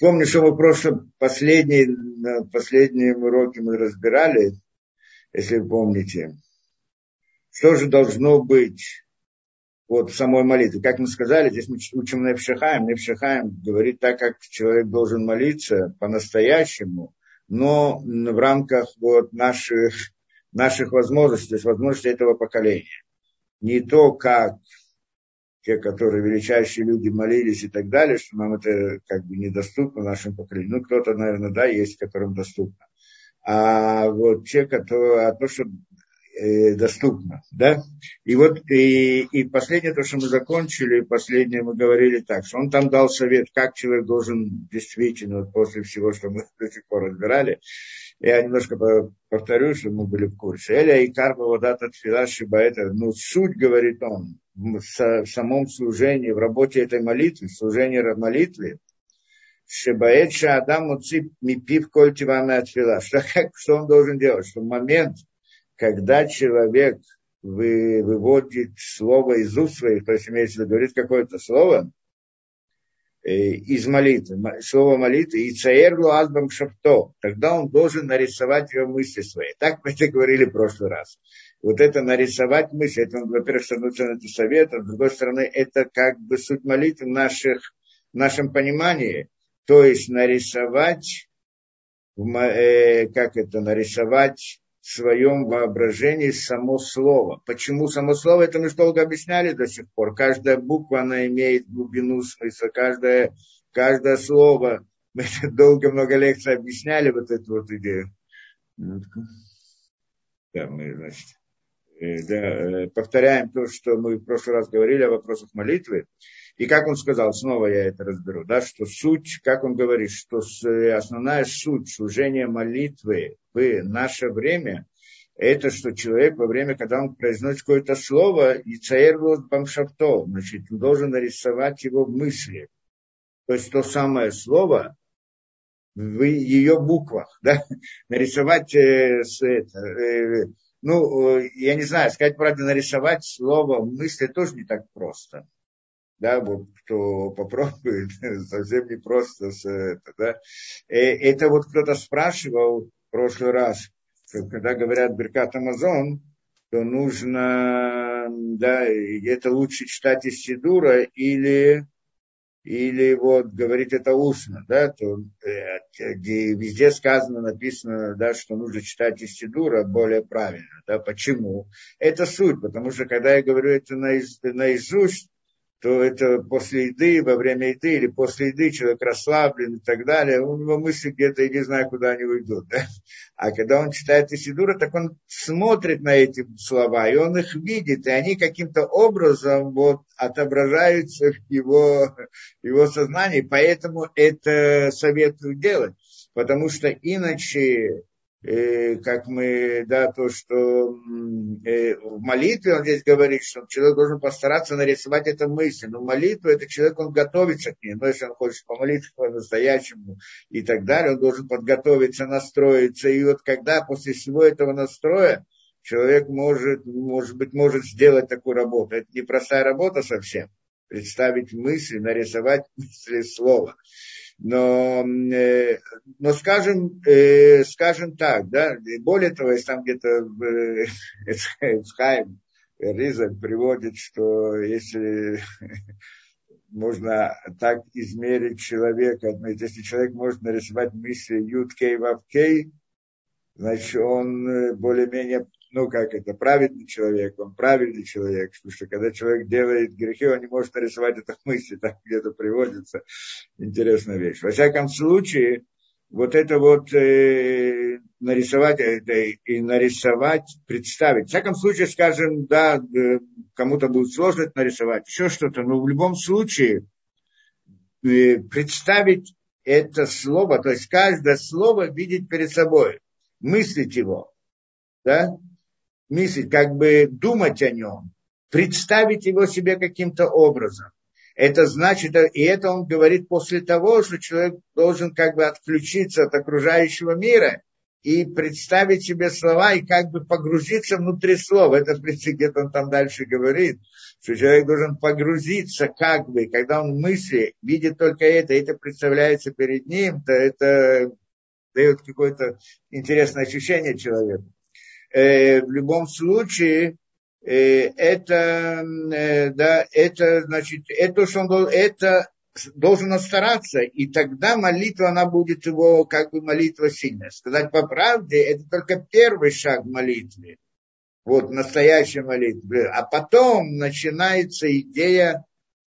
Помню, что мы в прошлом, последний, на последнем уроке мы разбирали, если вы помните, что же должно быть вот в самой молитве. Как мы сказали, здесь мы учим Невшахаем. Невшахаем говорит так, как человек должен молиться по-настоящему, но в рамках вот наших, наших возможностей, то есть возможностей этого поколения. Не то, как те, которые величайшие люди молились и так далее, что нам это как бы недоступно нашим поколению. Ну, кто-то, наверное, да, есть, которым доступно. А вот те, которые, а то, что э, доступно, да. И вот и, и последнее, то, что мы закончили, последнее мы говорили так, что он там дал совет, как человек должен действительно, вот после всего, что мы до сих пор разбирали, я немножко повторю, что мы были в курсе. Эля и Карба Водата Тфила это, ну, суть, говорит он, в самом служении, в работе этой молитвы, в служении молитвы, Шебаэт Адам Муци Мипив Коль Тивана Атфила. Что, что он должен делать? Что в момент, когда человек вы, выводит слово из уст своих, то есть имеется в виду, говорит какое-то слово, из молитвы, слово молитвы, и цаэрлу азбам шафто, тогда он должен нарисовать его мысли свои. Так мы это говорили в прошлый раз. Вот это нарисовать мысли, это, во-первых, с одной стороны, это совет, а с другой стороны, это как бы суть молитвы в, наших, в нашем понимании. То есть нарисовать, э, как это, нарисовать своем воображении само слово. Почему само слово? Это мы долго объясняли до сих пор. Каждая буква, она имеет глубину смысла, каждое, каждое слово. Мы это долго много лекций объясняли, вот эту вот идею. Да, мы, значит, э, да, э, повторяем то, что мы в прошлый раз говорили о вопросах молитвы. И как он сказал, снова я это разберу, да, что суть, как он говорит, что основная суть служения молитвы в наше время, это что человек во время, когда он произносит какое-то слово, и цаэрлот бамшафто, значит, он должен нарисовать его мысли. То есть то самое слово в ее буквах, да, нарисовать э, с, это, э, ну, э, я не знаю, сказать правду, нарисовать слово мысли тоже не так просто да, кто попробует, совсем не просто с это, да. Э, это вот кто-то спрашивал в прошлый раз, когда говорят Беркат Амазон, то нужно, да, это лучше читать из Сидура или, или вот говорить это устно, да, то э, где везде сказано, написано, да, что нужно читать из Сидура более правильно, да, почему? Это суть, потому что когда я говорю это наизусть, то это после еды, во время еды или после еды человек расслаблен и так далее, у него мысли где-то, я не знаю, куда они уйдут. Да? А когда он читает Исидура, так он смотрит на эти слова, и он их видит, и они каким-то образом вот отображаются в его, его сознании. Поэтому это советую делать. Потому что иначе как мы, да, то, что э, в молитве он здесь говорит, что человек должен постараться нарисовать эту мысль. Но молитва, это человек, он готовится к ней. Но если он хочет помолиться по-настоящему и так далее, он должен подготовиться, настроиться. И вот когда после всего этого настроя человек может, может быть, может сделать такую работу. Это непростая работа совсем. Представить мысли, нарисовать мысли слова. Но, э, но скажем, э, скажем так, да, более того, если там где-то Эцхайм Ризаль приводит, что если можно так измерить человека, если человек может нарисовать мысли Ют Кей Вав Кей, значит, он э, более-менее ну, как это, праведный человек, он правильный человек, потому что когда человек делает грехи, он не может нарисовать это в мысли, так где-то приводится. Интересная вещь. Во всяком случае, вот это вот э, нарисовать это и нарисовать, представить. В всяком случае, скажем, да, э, кому-то будет сложно это нарисовать, еще что-то, но в любом случае э, представить это слово, то есть каждое слово видеть перед собой, мыслить его, да, мыслить, как бы думать о нем, представить его себе каким-то образом. Это значит, и это он говорит после того, что человек должен как бы отключиться от окружающего мира и представить себе слова и как бы погрузиться внутри слов. Это, в принципе, где-то он там дальше говорит, что человек должен погрузиться как бы, когда он в мысли видит только это, это представляется перед ним, то это дает какое-то интересное ощущение человеку. Э, в любом случае, э, это, э, да, это, значит, это, что он должен, это должен стараться, и тогда молитва, она будет его, как бы молитва сильная. Сказать по правде, это только первый шаг в молитве, вот, настоящей молитвы. А потом начинается идея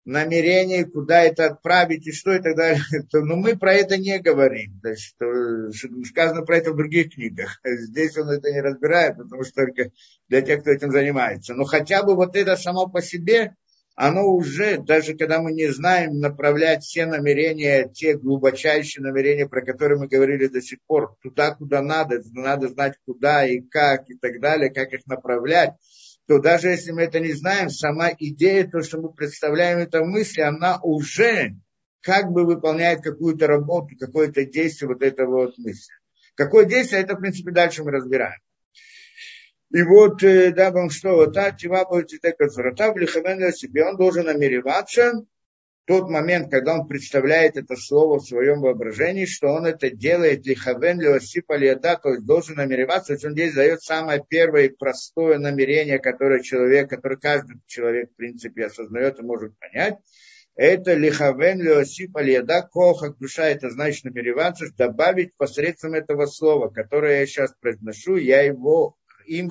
намерений, куда это отправить и что и так далее. Но мы про это не говорим. То есть, сказано про это в других книгах. Здесь он это не разбирает, потому что только для тех, кто этим занимается. Но хотя бы вот это само по себе, оно уже, даже когда мы не знаем направлять все намерения, те глубочайшие намерения, про которые мы говорили до сих пор, туда, куда надо, надо знать, куда и как и так далее, как их направлять, то даже если мы это не знаем, сама идея, то, что мы представляем это в мысли, она уже как бы выполняет какую-то работу, какое-то действие вот этого вот мысли. Какое действие, это, в принципе, дальше мы разбираем. И вот, э, да, вам что, вот так, чего будет так, в себе, он должен намереваться тот момент, когда он представляет это слово в своем воображении, что он это делает лихавен лиосипа лиада, то есть должен намереваться, то есть он здесь дает самое первое простое намерение, которое человек, которое каждый человек, в принципе, осознает и может понять, это лихавен лиосипа лиада, коха душа, это значит намереваться, добавить посредством этого слова, которое я сейчас произношу, я его им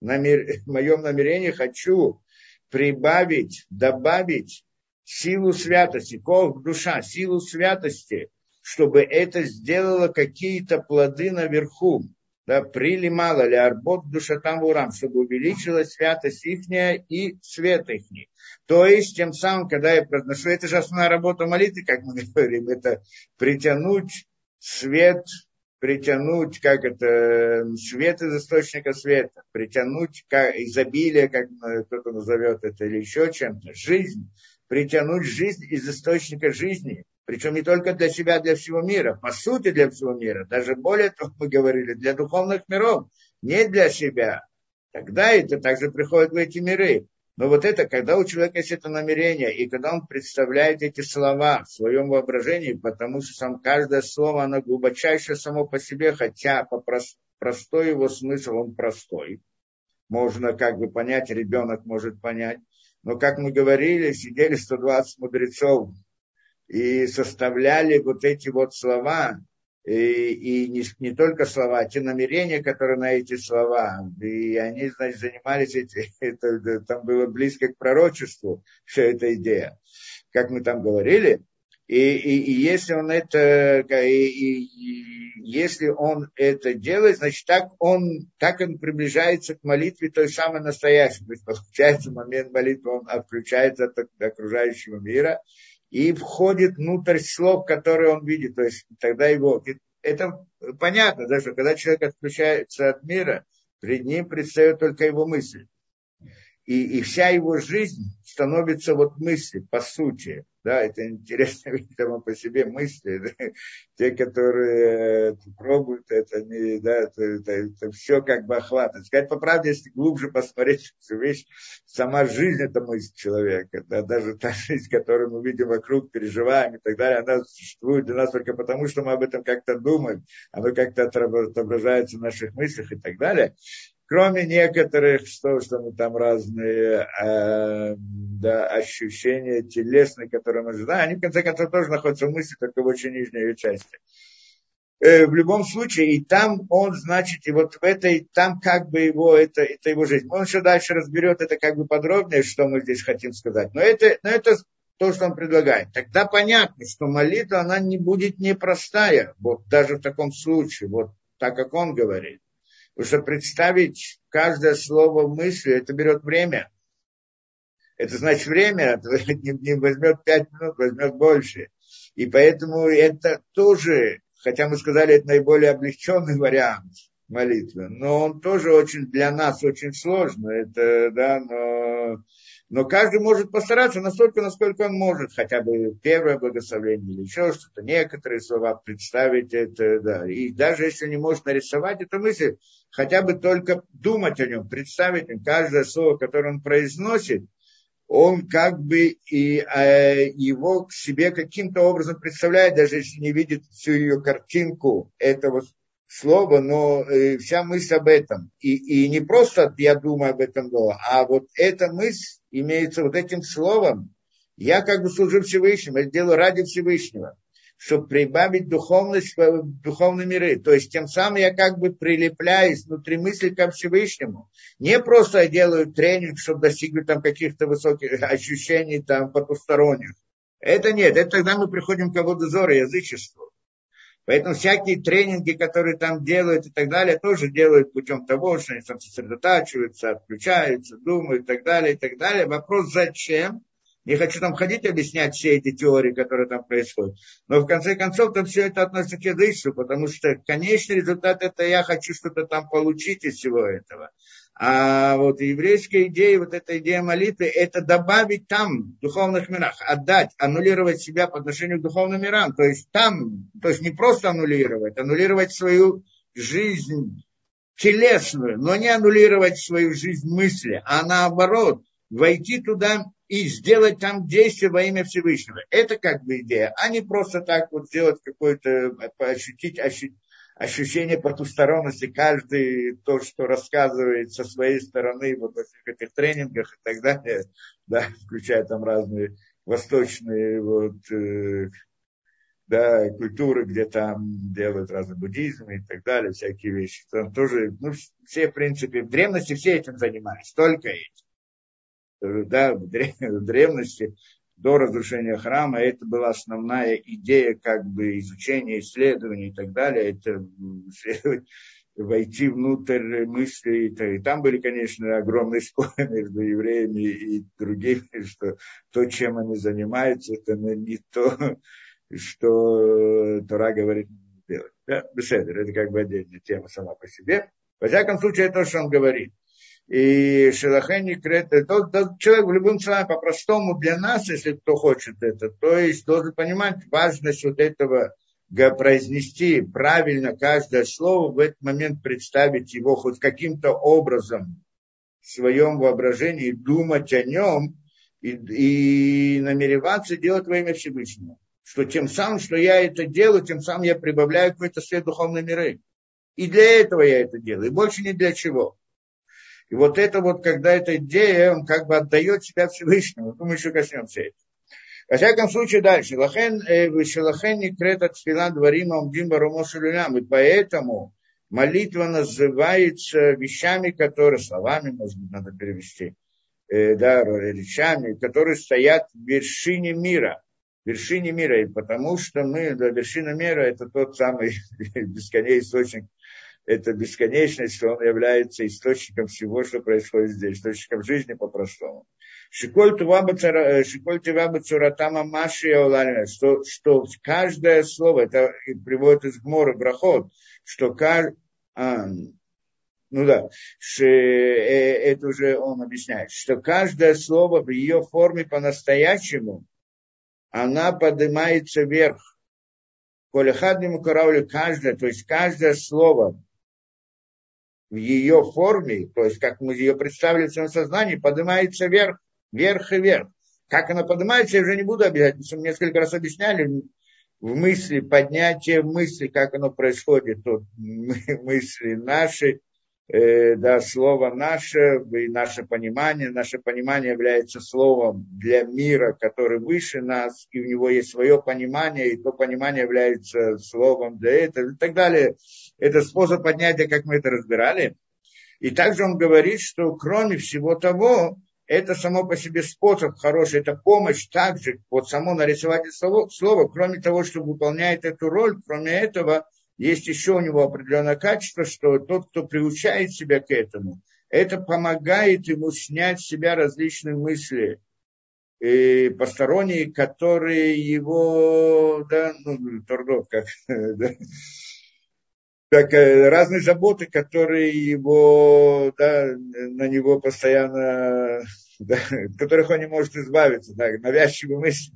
намер... в моем намерении хочу прибавить, добавить силу святости, кох душа, силу святости, чтобы это сделало какие-то плоды наверху, да, прили мало ли арбот душа там урам, чтобы увеличилась святость ихняя и свет ихний. То есть, тем самым, когда я произношу, это же основная работа молитвы, как мы говорим, это притянуть свет притянуть, как это, свет из источника света, притянуть как, изобилие, как кто-то назовет это, или еще чем-то, жизнь, притянуть жизнь из источника жизни, причем не только для себя, для всего мира, по сути для всего мира, даже более того, мы говорили, для духовных миров, не для себя. Тогда это также приходит в эти миры. Но вот это, когда у человека есть это намерение, и когда он представляет эти слова в своем воображении, потому что сам каждое слово, оно глубочайшее само по себе, хотя по прост, простой его смысл, он простой. Можно как бы понять, ребенок может понять. Но, как мы говорили, сидели 120 мудрецов и составляли вот эти вот слова, и, и не, не только слова, а те намерения, которые на эти слова. И они, значит, занимались, эти, это, там было близко к пророчеству, вся эта идея. Как мы там говорили, и, и, и если он это, и, и, и если он это делает, значит, так он, так он приближается к молитве той самой настоящей. То есть, получается, момент молитвы он отключается от окружающего мира, и входит внутрь слов, которые он видит. То есть тогда его... Это понятно, да, что когда человек отключается от мира, перед ним предстает только его мысль. И, и вся его жизнь становится вот мысли, по сути. Да, это интересно видеть само по себе мысли. Да? Те, которые э, пробуют это, не, да, это, это, это все как бы охватывает. Сказать по правде, если глубже посмотреть эту вещь, сама жизнь это мысль человека. Да, даже та жизнь, которую мы видим вокруг, переживаем и так далее, она существует для нас только потому, что мы об этом как-то думаем, оно как-то отображается в наших мыслях и так далее кроме некоторых, что, что мы там разные э, да, ощущения телесные, которые мы знаем, они в конце концов тоже находятся в мысли, только в очень нижней ее части. Э, в любом случае, и там он, значит, и вот в этой, там как бы его, это, это его жизнь. Он еще дальше разберет это как бы подробнее, что мы здесь хотим сказать. Но это, но это то, что он предлагает. Тогда понятно, что молитва, она не будет непростая, вот даже в таком случае, вот так, как он говорит. Потому что представить каждое слово мысли, это берет время. Это значит время, не, возьмет пять минут, возьмет больше. И поэтому это тоже, хотя мы сказали, это наиболее облегченный вариант молитвы, но он тоже очень для нас очень сложный. Это, да, но Но каждый может постараться настолько, насколько он может, хотя бы первое благословение или еще что-то, некоторые слова представить это, да. И даже если не может нарисовать эту мысль, хотя бы только думать о нем, представить им каждое слово, которое он произносит, он как бы и э, его к себе каким-то образом представляет, даже если не видит всю ее картинку этого слово, но э, вся мысль об этом. И, и не просто я думаю об этом, а вот эта мысль имеется вот этим словом. Я как бы служу Всевышнему, я делаю ради Всевышнего, чтобы прибавить духовность в духовные миры. То есть тем самым я как бы прилепляюсь внутри мысли ко Всевышнему. Не просто я делаю тренинг, чтобы достигнуть там каких-то высоких ощущений там потусторонних. Это нет, это тогда мы приходим к водозору язычеству. Поэтому всякие тренинги, которые там делают и так далее, тоже делают путем того, что они там сосредотачиваются, отключаются, думают и так далее, и так далее. Вопрос зачем? Не хочу там ходить объяснять все эти теории, которые там происходят. Но в конце концов там все это относится к язычеству, потому что конечный результат это я хочу что-то там получить из всего этого. А вот еврейская идея, вот эта идея молитвы, это добавить там, в духовных мирах, отдать, аннулировать себя по отношению к духовным мирам. То есть там, то есть не просто аннулировать, аннулировать свою жизнь телесную, но не аннулировать свою жизнь мысли, а наоборот, войти туда и сделать там действие во имя Всевышнего. Это как бы идея, а не просто так вот сделать какое-то, ощутить, ощутить ощущение потусторонности, каждый то, что рассказывает со своей стороны вот во всех этих тренингах и так далее, да, включая там разные восточные вот, э, да, культуры, где там делают разный буддизм и так далее, всякие вещи. Там тоже, ну, все, в принципе, в древности все этим занимались, только этим. Да, в древности до разрушения храма, это была основная идея как бы изучения, исследований и так далее, это войти внутрь мысли. И там были, конечно, огромные споры между евреями и другими, что то, чем они занимаются, это не то, что Тора говорит делать. Да? Беседер, это как бы отдельная тема сама по себе. Во всяком случае, это то, что он говорит и Шелахени Крет, тот, тот человек в любом случае по-простому для нас, если кто хочет это, то есть должен понимать важность вот этого произнести правильно каждое слово, в этот момент представить его хоть каким-то образом в своем воображении, думать о нем и, и намереваться делать во имя Всевышнего. Что тем самым, что я это делаю, тем самым я прибавляю какой-то свет духовной миры. И для этого я это делаю, и больше ни для чего. И вот это вот, когда эта идея, он как бы отдает себя Всевышнему. Ну, мы еще коснемся этого. Во всяком случае, дальше. Лахен, э, Лахен не крета тфила дворима умдим барумосулюлям. И поэтому молитва называется вещами, которые, словами, может быть, надо перевести, э, да, речами, которые стоят в вершине мира. В вершине мира. И потому что мы, да, вершина мира, это тот самый бесконечный источник это бесконечность, что он является источником всего, что происходит здесь, источником жизни по-простому. Шиколь Тиваба Цуратама Маши что, что каждое слово, это приводит из Гмора Брахот, что каждое, а, ну да, э, это уже он объясняет, что каждое слово в ее форме по-настоящему, она поднимается вверх. Колехадному караулю каждое, то есть каждое слово в ее форме, то есть как мы ее представили в своем сознании, поднимается вверх, вверх и вверх. Как она поднимается, я уже не буду объяснять, что мы несколько раз объясняли в мысли, поднятие мысли, как оно происходит, тут мысли наши, э, да, слово наше, и наше понимание. Наше понимание является словом для мира, который выше нас, и у него есть свое понимание, и то понимание является словом для этого, и так далее. Это способ поднятия, как мы это разбирали. И также он говорит, что кроме всего того, это само по себе способ хороший, это помощь также, вот само нарисовать слово, слово, кроме того, что выполняет эту роль, кроме этого, есть еще у него определенное качество, что тот, кто приучает себя к этому, это помогает ему снять с себя различные мысли и посторонние, которые его, да, ну, торгов, как, да, как э, разные заботы, которые его, да, на него постоянно да, от которых он не может избавиться, да, навязчивые мысли,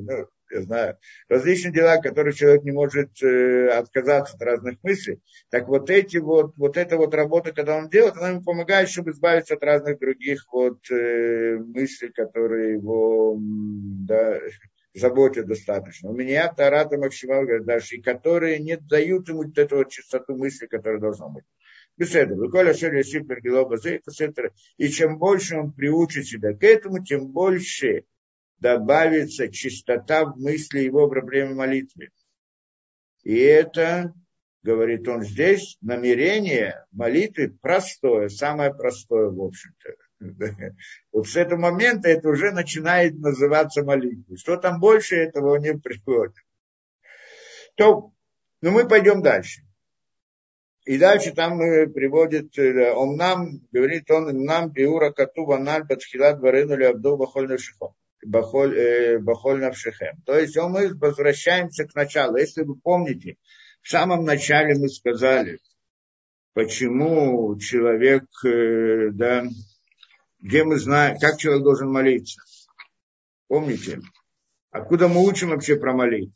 ну, я знаю, различные дела, которые человек не может э, отказаться от разных мыслей. Так вот эти вот, вот эта вот работа, когда он делает, она ему помогает, чтобы избавиться от разных других вот э, мыслей, которые его, да, заботят достаточно. У меня Тарата Максимал говорит, даже и которые не дают ему вот эту вот чистоту мысли, которая должна быть. Беседа. И чем больше он приучит себя к этому, тем больше добавится чистота в мысли его время молитвы. И это, говорит он здесь, намерение молитвы простое, самое простое, в общем-то. Вот с этого момента это уже начинает называться молитвой. Что там больше этого не приходит. То, ну мы пойдем дальше. И дальше там приводит, э, он нам, говорит он, нам биура кату ваналь батхилат варену ли абду бахоль навшихом. Бахоль э, навшихем. То есть мы возвращаемся к началу. Если вы помните, в самом начале мы сказали, почему человек, э, да, где мы знаем, как человек должен молиться. Помните? Откуда мы учим вообще про молитву?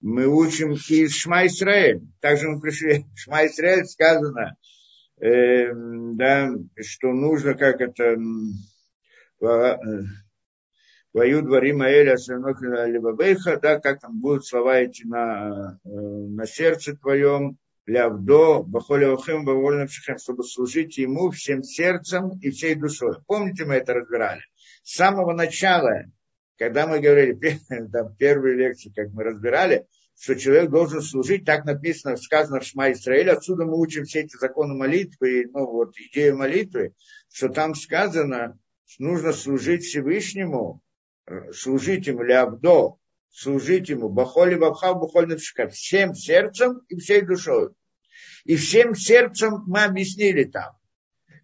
Мы учим из Шма Исраэль. Также мы пришли, Шма Исраэль сказано, э, да, что нужно, как это, э, Вою дворим Аэля Санохина Либабейха, да, как там будут слова эти на, э, на сердце твоем, Лявдо, Бахолевахим, Бавольнавшихем, чтобы служить ему всем сердцем и всей душой. Помните, мы это разбирали? С самого начала, когда мы говорили, там, первые лекции, как мы разбирали, что человек должен служить, так написано, сказано в Шма Исраиль, отсюда мы учим все эти законы молитвы, ну вот идею молитвы, что там сказано, что нужно служить Всевышнему, э, служить ему лябдо, служить ему бахоли бабхав бахоли всем сердцем и всей душой. И всем сердцем мы объяснили там.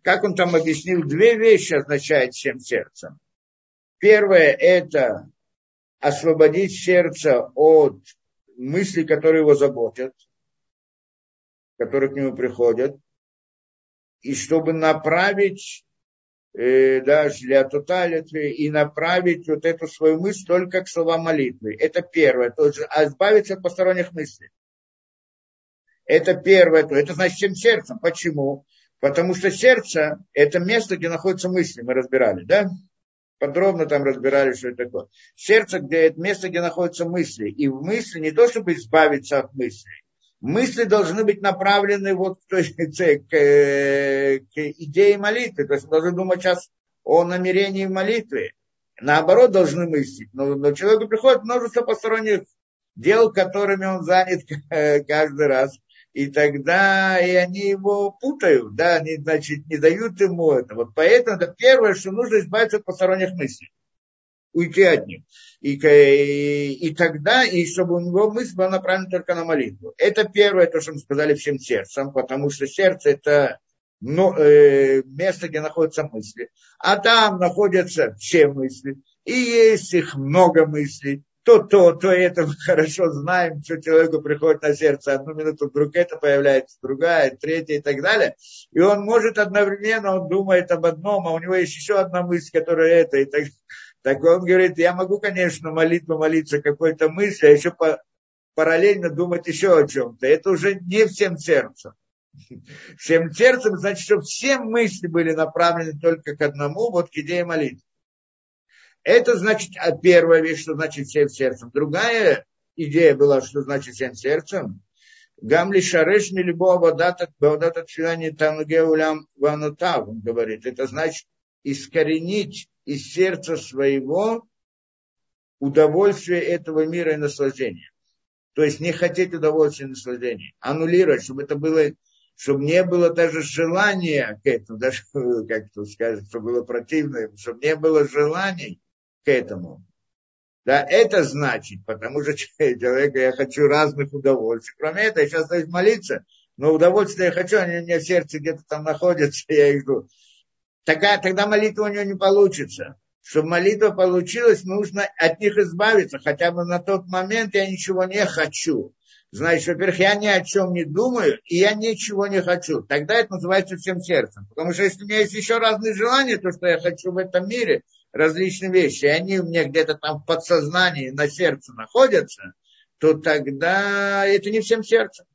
Как он там объяснил, две вещи означает всем сердцем. Первое – это освободить сердце от мыслей, которые его заботят, которые к нему приходят, и чтобы направить э, да, для тоталитви и направить вот эту свою мысль только к словам молитвы. Это первое. То есть избавиться от посторонних мыслей. Это первое. То это значит всем сердцем. Почему? Потому что сердце – это место, где находятся мысли. Мы разбирали, да? Подробно там разбирали, что это такое. Сердце, где это место, где находятся мысли. И в мысли не то, чтобы избавиться от мыслей, мысли должны быть направлены вот к, к, к идее молитвы. То есть мы должны думать сейчас о намерении молитвы. Наоборот, должны мыслить. Но, но человеку приходит множество посторонних дел, которыми он занят каждый раз. И тогда и они его путают, да, они, значит, не дают ему это. Вот поэтому это первое, что нужно избавиться от посторонних мыслей уйти от них. И, и, и тогда, и чтобы у него мысль была направлена только на молитву. Это первое, то, что мы сказали всем сердцем, потому что сердце это ну, э, место, где находятся мысли. А там находятся все мысли. И есть их много мыслей. То то, то это мы хорошо знаем, что человеку приходит на сердце. Одну минуту вдруг это появляется, другая, третья и так далее. И он может одновременно, он думает об одном, а у него есть еще одна мысль, которая это. И так, так он говорит, я могу, конечно, молитву молиться какой-то мысли, а еще по, параллельно думать еще о чем-то. Это уже не всем сердцем. Всем сердцем, значит, что все мысли были направлены только к одному, вот к идее молитвы. Это значит а первая вещь, что значит всем сердцем. Другая идея была, что значит всем сердцем. Гамли шареш не любого водата, водата чилани тануге улям ванутав, он говорит. Это значит искоренить из сердца своего удовольствие этого мира и наслаждения. То есть не хотеть удовольствия и наслаждения. Аннулировать, чтобы это было, чтобы не было даже желания к этому, даже, как это сказать, чтобы было противно, чтобы не было желаний к этому. Да, это значит, потому что человек, я хочу разных удовольствий. Кроме этого, я сейчас стоит молиться, но удовольствия я хочу, они у меня в сердце где-то там находятся, я их жду тогда, тогда молитва у него не получится. Чтобы молитва получилась, нужно от них избавиться. Хотя бы на тот момент я ничего не хочу. значит, во-первых, я ни о чем не думаю, и я ничего не хочу. Тогда это называется всем сердцем. Потому что если у меня есть еще разные желания, то, что я хочу в этом мире, различные вещи, и они у меня где-то там в подсознании, на сердце находятся, то тогда это не всем сердцем.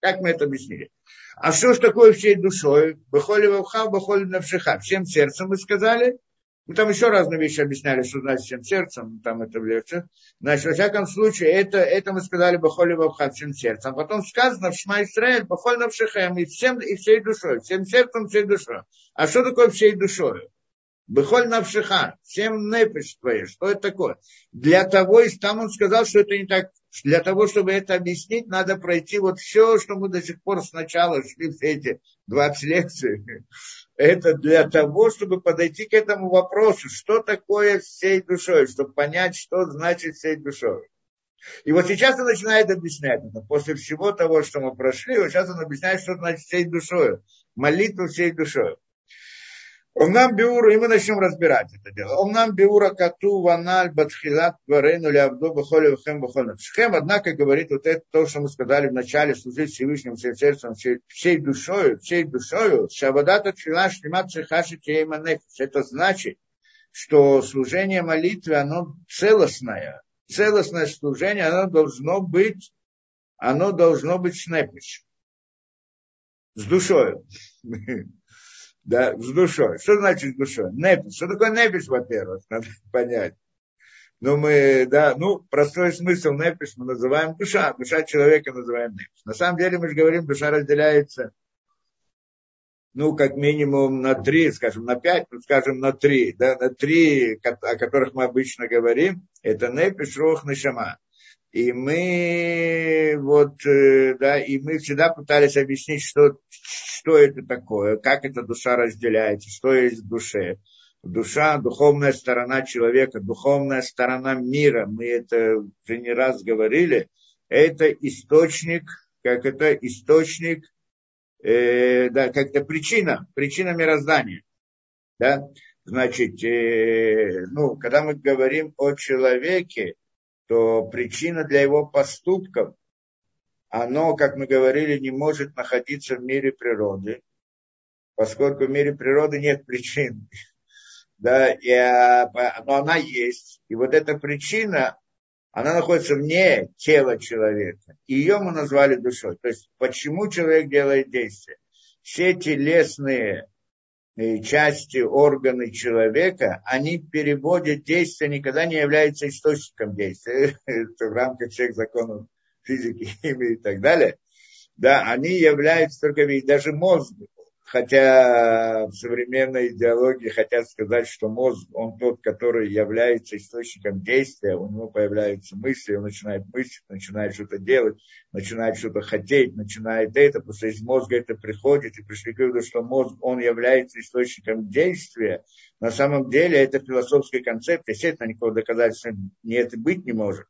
Как мы это объяснили? А что ж такое всей душой? Бахоли вавха, бахоли навшиха. Всем сердцем мы сказали. Мы там еще разные вещи объясняли, что значит всем сердцем, там это в. Значит, во всяком случае, это, это мы сказали бахоли вавха, всем сердцем. А потом сказано в Шма Исраэль, бахоли навшихаем, и всем, и всей душой. Всем сердцем, всей душой. А что такое всей душой? Бехоль навшиха, всем непиш твои. Что это такое? Для того, и там он сказал, что это не так. Для того, чтобы это объяснить, надо пройти вот все, что мы до сих пор сначала шли все эти 20 лекций. Это для того, чтобы подойти к этому вопросу, что такое всей душой, чтобы понять, что значит всей душой. И вот сейчас он начинает объяснять это. После всего того, что мы прошли, вот сейчас он объясняет, что значит всей душой. Молитву всей душой. Он нам биура, и мы начнем разбирать это дело. Он нам биура кату ваналь батхилат варену лявду бахоли вахем бахоли Шхем, однако, говорит вот это то, что мы сказали в начале, служить Всевышним всем сердцем, всей, всей душою, всей душою, шабадата чила шлимат шихаши кейма Это значит, что служение молитвы, оно целостное. Целостное служение, оно должно быть, оно должно быть шнепиш. С душою да, с душой. Что значит душой? Непис. Что такое непис, во-первых, надо понять. Ну, мы, да, ну, простой смысл непис мы называем душа. Душа человека называем непис. На самом деле мы же говорим, душа разделяется, ну, как минимум на три, скажем, на пять, ну, скажем, на три, да, на три, о которых мы обычно говорим, это непис, рох, нишама. И мы вот, э, да, и мы всегда пытались объяснить, что, что это такое, как эта душа разделяется, что есть в душе. Душа, духовная сторона человека, духовная сторона мира, мы это уже не раз говорили, это источник, как это источник, э, да, как это причина, причина мироздания. Да? Значит, э, ну, когда мы говорим о человеке, то причина для его поступков, оно, как мы говорили, не может находиться в мире природы, поскольку в мире природы нет причин. Да, и, а, но она есть. И вот эта причина, она находится вне тела человека. И ее мы назвали душой. То есть, почему человек делает действия? Все телесные части, органы человека, они переводят действия, никогда не являются источником действия. Это в рамках всех законов физики, химии и так далее. Да, они являются только, даже мозг хотя в современной идеологии хотят сказать, что мозг, он тот, который является источником действия, у него появляются мысли, он начинает мыслить, начинает что-то делать, начинает что-то хотеть, начинает это, после из мозга это приходит, и пришли к выводу, что мозг, он является источником действия. На самом деле это философский концепт, естественно, никакого доказательства не это быть не может.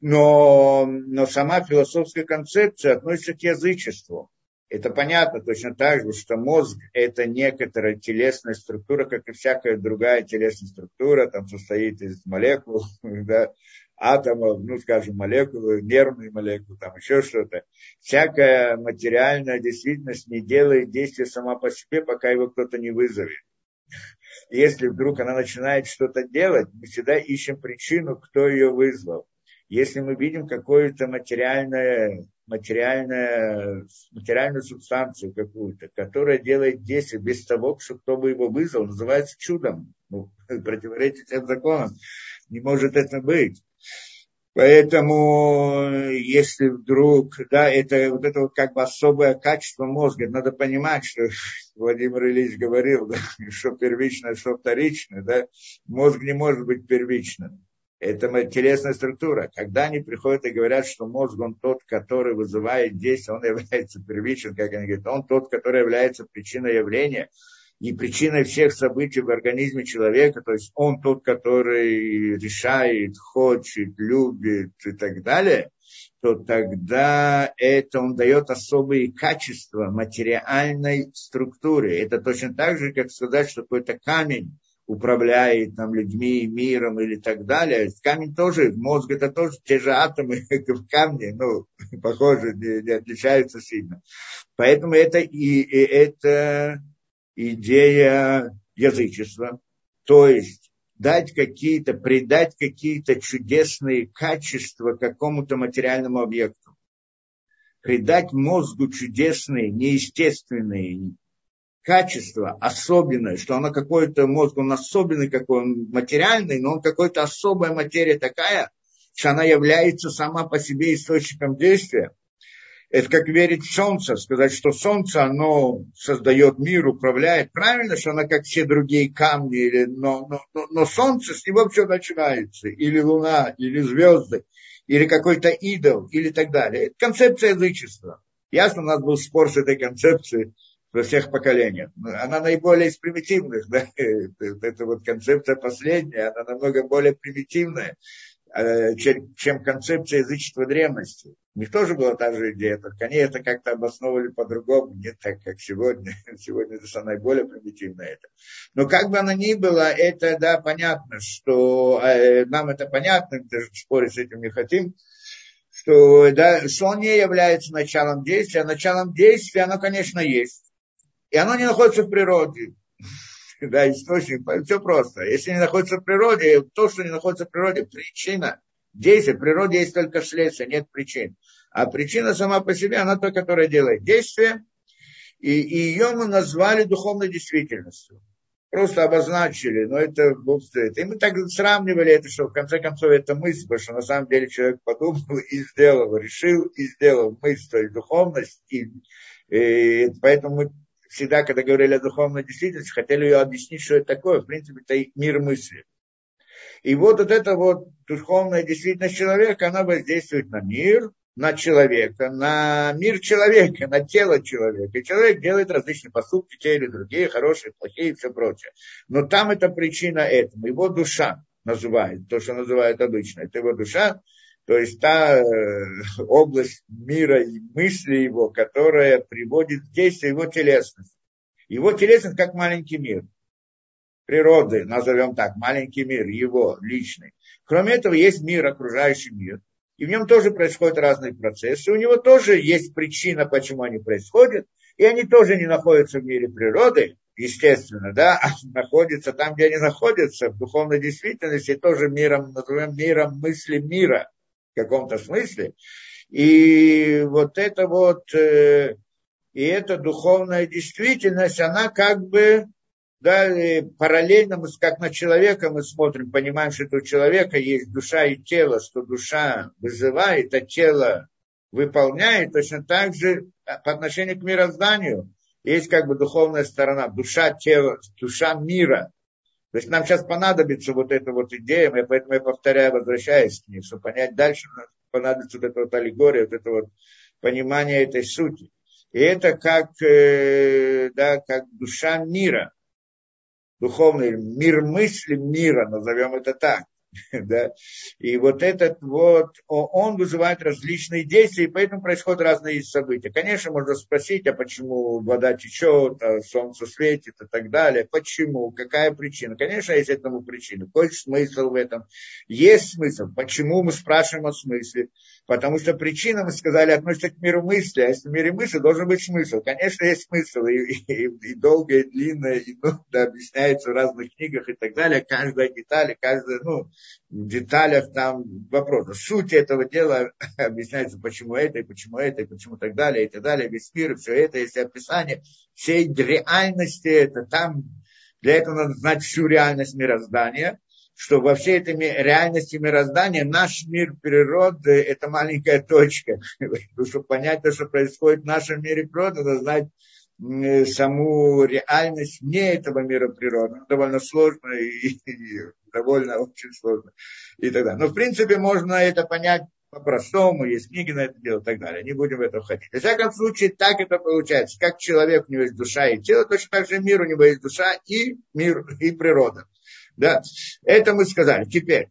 Но, но сама философская концепция относится к язычеству это понятно точно так же, что мозг – это некоторая телесная структура, как и всякая другая телесная структура, там состоит из молекул, да, атомов, ну, скажем, молекулы, нервные молекулы, там еще что-то. Всякая материальная действительность не делает действия сама по себе, пока его кто-то не вызовет. Если вдруг она начинает что-то делать, мы всегда ищем причину, кто ее вызвал. Если мы видим какое-то материальное материальная, материальную субстанцию какую-то, которая делает действие без того, кто бы его вызвал, называется чудом. Ну, противоречит всем законам. Не может это быть. Поэтому, если вдруг, да, это вот это вот как бы особое качество мозга, надо понимать, что Владимир Ильич говорил, да, что первичное, что вторичное, да, мозг не может быть первичным это телесная структура. Когда они приходят и говорят, что мозг, он тот, который вызывает действие, он является первичным, как они говорят, он тот, который является причиной явления и причиной всех событий в организме человека, то есть он тот, который решает, хочет, любит и так далее, то тогда это он дает особые качества материальной структуре. Это точно так же, как сказать, что какой-то камень управляет там, людьми, миром или так далее. Камень тоже, мозг это тоже те же атомы, как в камне, ну, похоже, не, не отличаются сильно. Поэтому это, и, и это идея язычества, то есть дать какие-то, придать какие-то чудесные качества какому-то материальному объекту. Придать мозгу чудесные, неестественные качество особенное, что оно какой-то мозг, он особенный, какой он материальный, но он какой-то особая материя такая, что она является сама по себе источником действия. Это как верить в солнце, сказать, что солнце, оно создает мир, управляет. Правильно, что оно как все другие камни, или, но, но, но, но солнце, с него все начинается. Или луна, или звезды, или какой-то идол, или так далее. Это концепция язычества. Ясно, у нас был спор с этой концепцией во всех поколениях. Она наиболее из примитивных, да? это вот концепция последняя, она намного более примитивная, э, чем концепция язычества древности. У них тоже была та же идея, только они это как-то обосновывали по-другому, не так, как сегодня. Сегодня это наиболее примитивное это. Но как бы оно ни было, это, да, понятно, что э, нам это понятно, даже спорить с этим не хотим, что, да, что не является началом действия, а началом действия оно, конечно, есть. И оно не находится в природе. Да, источник, все просто. Если не находится в природе, то, что не находится в природе, причина действия. В природе есть только следствие, нет причин. А причина сама по себе, она та, которая делает действие. И, и ее мы назвали духовной действительностью. Просто обозначили, но это стоит. И мы так сравнивали это, что в конце концов это мысль, потому что на самом деле человек подумал и сделал, решил и сделал мысль, то есть духовность. И, и поэтому мы всегда, когда говорили о духовной действительности, хотели ее объяснить, что это такое. В принципе, это мир мысли. И вот, вот эта вот духовная действительность человека, она воздействует на мир, на человека, на мир человека, на тело человека. И человек делает различные поступки, те или другие, хорошие, плохие и все прочее. Но там это причина этому. Его душа называют, то, что называют обычно. Это его душа, то есть та э, область мира и мысли его, которая приводит в действие его телесность. Его телесность как маленький мир. Природы, назовем так, маленький мир, его личный. Кроме этого, есть мир, окружающий мир. И в нем тоже происходят разные процессы. У него тоже есть причина, почему они происходят. И они тоже не находятся в мире природы, естественно, да, а находятся там, где они находятся, в духовной действительности, тоже миром, назовем миром мысли мира каком-то смысле. И вот это вот, э, и эта духовная действительность, она как бы, да, параллельно мы, как на человека мы смотрим, понимаем, что у человека есть душа и тело, что душа вызывает, а тело выполняет, точно так же по отношению к мирозданию есть как бы духовная сторона, душа тела, душа мира, то есть нам сейчас понадобится вот эта вот идея, и поэтому я повторяю, возвращаясь к ней, чтобы понять дальше, понадобится вот эта вот аллегория, вот это вот понимание этой сути. И это как, э, да, как душа мира, духовный мир мысли мира, назовем это так. да? И вот этот вот, он вызывает различные действия, и поэтому происходят разные события. Конечно, можно спросить, а почему вода течет, а солнце светит и так далее. Почему? Какая причина? Конечно, есть этому причина. Какой смысл в этом? Есть смысл. Почему мы спрашиваем о смысле? Потому что причина, мы сказали, относится к миру мысли, а если в мире мысли должен быть смысл. Конечно, есть смысл, и, и, и долго, и длинно, и ну, да, объясняется в разных книгах и так далее, каждая деталь, каждая, ну, в деталях там вопрос. Суть этого дела объясняется, почему это, и почему это, и почему так далее, и так далее. Весь мир, все это, есть описание всей реальности, это там, для этого надо знать всю реальность мироздания, что во всей этой реальности мироздания наш мир природы – это маленькая точка. Чтобы понять то, что происходит в нашем мире природы, надо знать саму реальность вне этого мира природы. Довольно сложно и, и довольно очень сложно. И так далее. Но в принципе можно это понять по-простому, есть книги на это дело и так далее. Не будем в это входить. В всяком случае, так это получается. Как человек, у него есть душа и тело, точно так же мир, у него есть душа и мир, и природа. Да, это мы сказали. Теперь,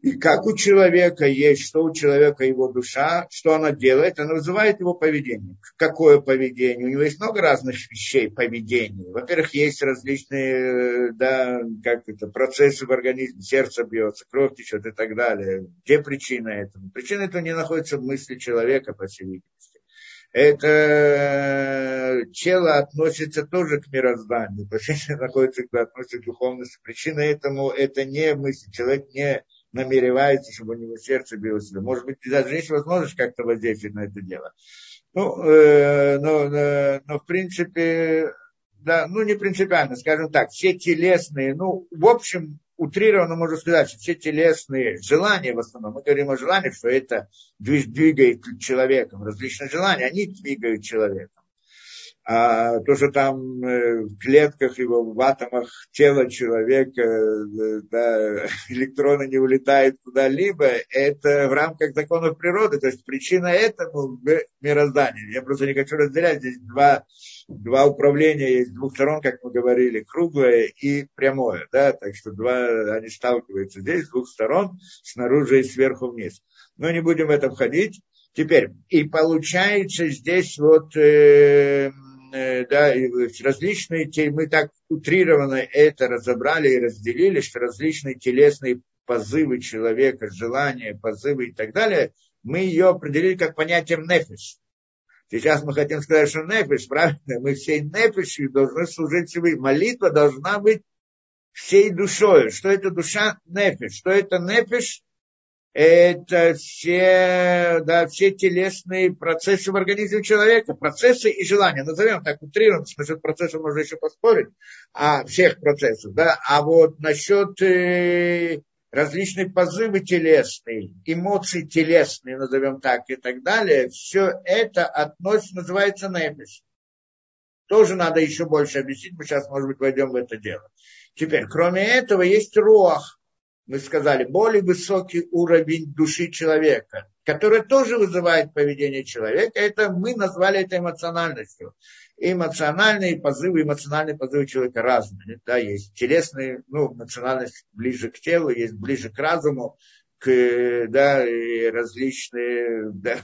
И как у человека есть, что у человека его душа, что она делает, она называет его поведение. Какое поведение? У него есть много разных вещей поведения. Во-первых, есть различные да, как это, процессы в организме, сердце бьется, кровь течет и так далее. Где причина этого? Причина этого не находится в мысли человека, по всей видимости. Это тело относится тоже к мирозданию. Причина находится, когда относится к духовности. Причина этому это не мысль. Человек не намеревается, чтобы у него сердце билось. Может быть, даже есть возможность как-то воздействовать на это дело. Ну, э, но, э, но в принципе, да, ну не принципиально, скажем так, все телесные, ну, в общем, утрированно можно сказать, что все телесные желания в основном, мы говорим о желаниях, что это двигает человеком, различные желания, они двигают человеком а то, что там э, в клетках его, в атомах тела человека э, да, электроны не улетают куда-либо, это в рамках законов природы, то есть причина этому в мироздании. Я просто не хочу разделять, здесь два, два управления есть с двух сторон, как мы говорили, круглое и прямое, да, так что два, они сталкиваются здесь с двух сторон, снаружи и сверху вниз. Но не будем в это входить. Теперь, и получается здесь вот э, Э, да, различные, мы так утрированно это разобрали и разделили, что различные телесные позывы человека, желания, позывы и так далее, мы ее определили как понятием нефиш. Сейчас мы хотим сказать, что нефиш, правильно, мы всей нефишью должны служить себе. Молитва должна быть всей душой. Что это душа? Нефиш. Что это нефиш? Это все, да, все телесные процессы в организме человека, процессы и желания, назовем так утрированно, насчет процессов можно еще поспорить, а всех процессов, да, а вот насчет э, различные позывы телесные, эмоции телесные, назовем так, и так далее, все это относится, называется нефиш. Тоже надо еще больше объяснить, мы сейчас, может быть, войдем в это дело. Теперь, кроме этого, есть руах, мы сказали, более высокий уровень души человека, который тоже вызывает поведение человека, это мы назвали это эмоциональностью. эмоциональные позывы, эмоциональные позывы человека разные. Да, есть телесные, ну, эмоциональность ближе к телу, есть ближе к разуму, к, да, и различные, да,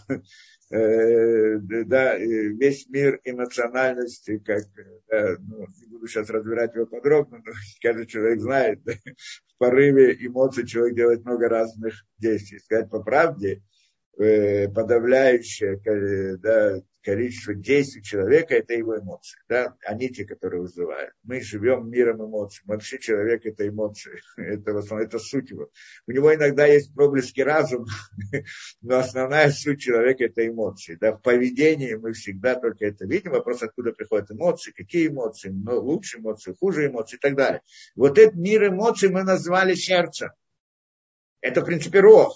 э, да, весь мир эмоциональности, как, да, ну, не буду сейчас разбирать его подробно, но каждый человек знает, да, в порыве эмоций человек делает много разных действий. Сказать по правде, э, подавляющее да, количество действий человека – это его эмоции. Да? Они те, которые вызывают. Мы живем миром эмоций. Вообще человек – это эмоции. Это, в основном, это суть его. У него иногда есть проблески разума, но основная суть человека – это эмоции. Да? В поведении мы всегда только это видим. Вопрос, откуда приходят эмоции, какие эмоции, но лучшие эмоции, хуже эмоции и так далее. Вот этот мир эмоций мы назвали сердцем. Это, в принципе, рог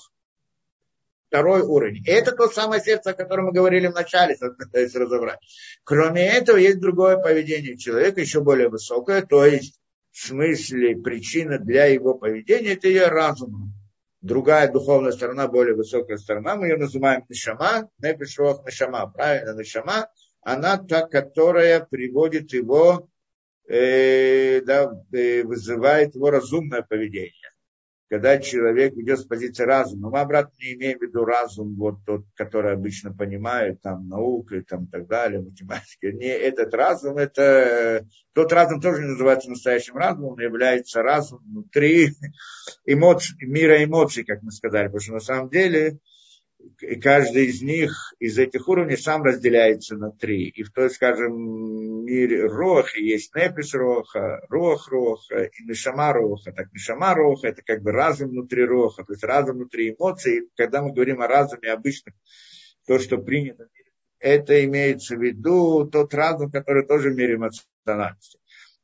второй уровень. И это то самое сердце, о котором мы говорили в начале, пытаясь разобрать. Кроме этого, есть другое поведение человека, еще более высокое, то есть в смысле причина для его поведения, это ее разум. Другая духовная сторона, более высокая сторона, мы ее называем Нишама, Непишрох Нишама, правильно, Нишама, она та, которая приводит его, э, да, э, вызывает его разумное поведение когда человек идет с позиции разума. Мы обратно не имеем в виду разум, вот тот, который обычно понимает, там, наука и там, так далее, математика. Не этот разум, это тот разум тоже не называется настоящим разумом, он является разумом внутри эмоций, мира эмоций, как мы сказали, потому что на самом деле и каждый из них, из этих уровней, сам разделяется на три. И в той, скажем, мире Роха есть Непис Роха, Рох Роха и Нишама Роха. Так Нишама Роха – это как бы разум внутри Роха, то есть разум внутри эмоций. Когда мы говорим о разуме обычно, то, что принято это имеется в виду тот разум, который тоже в мире эмоциональности.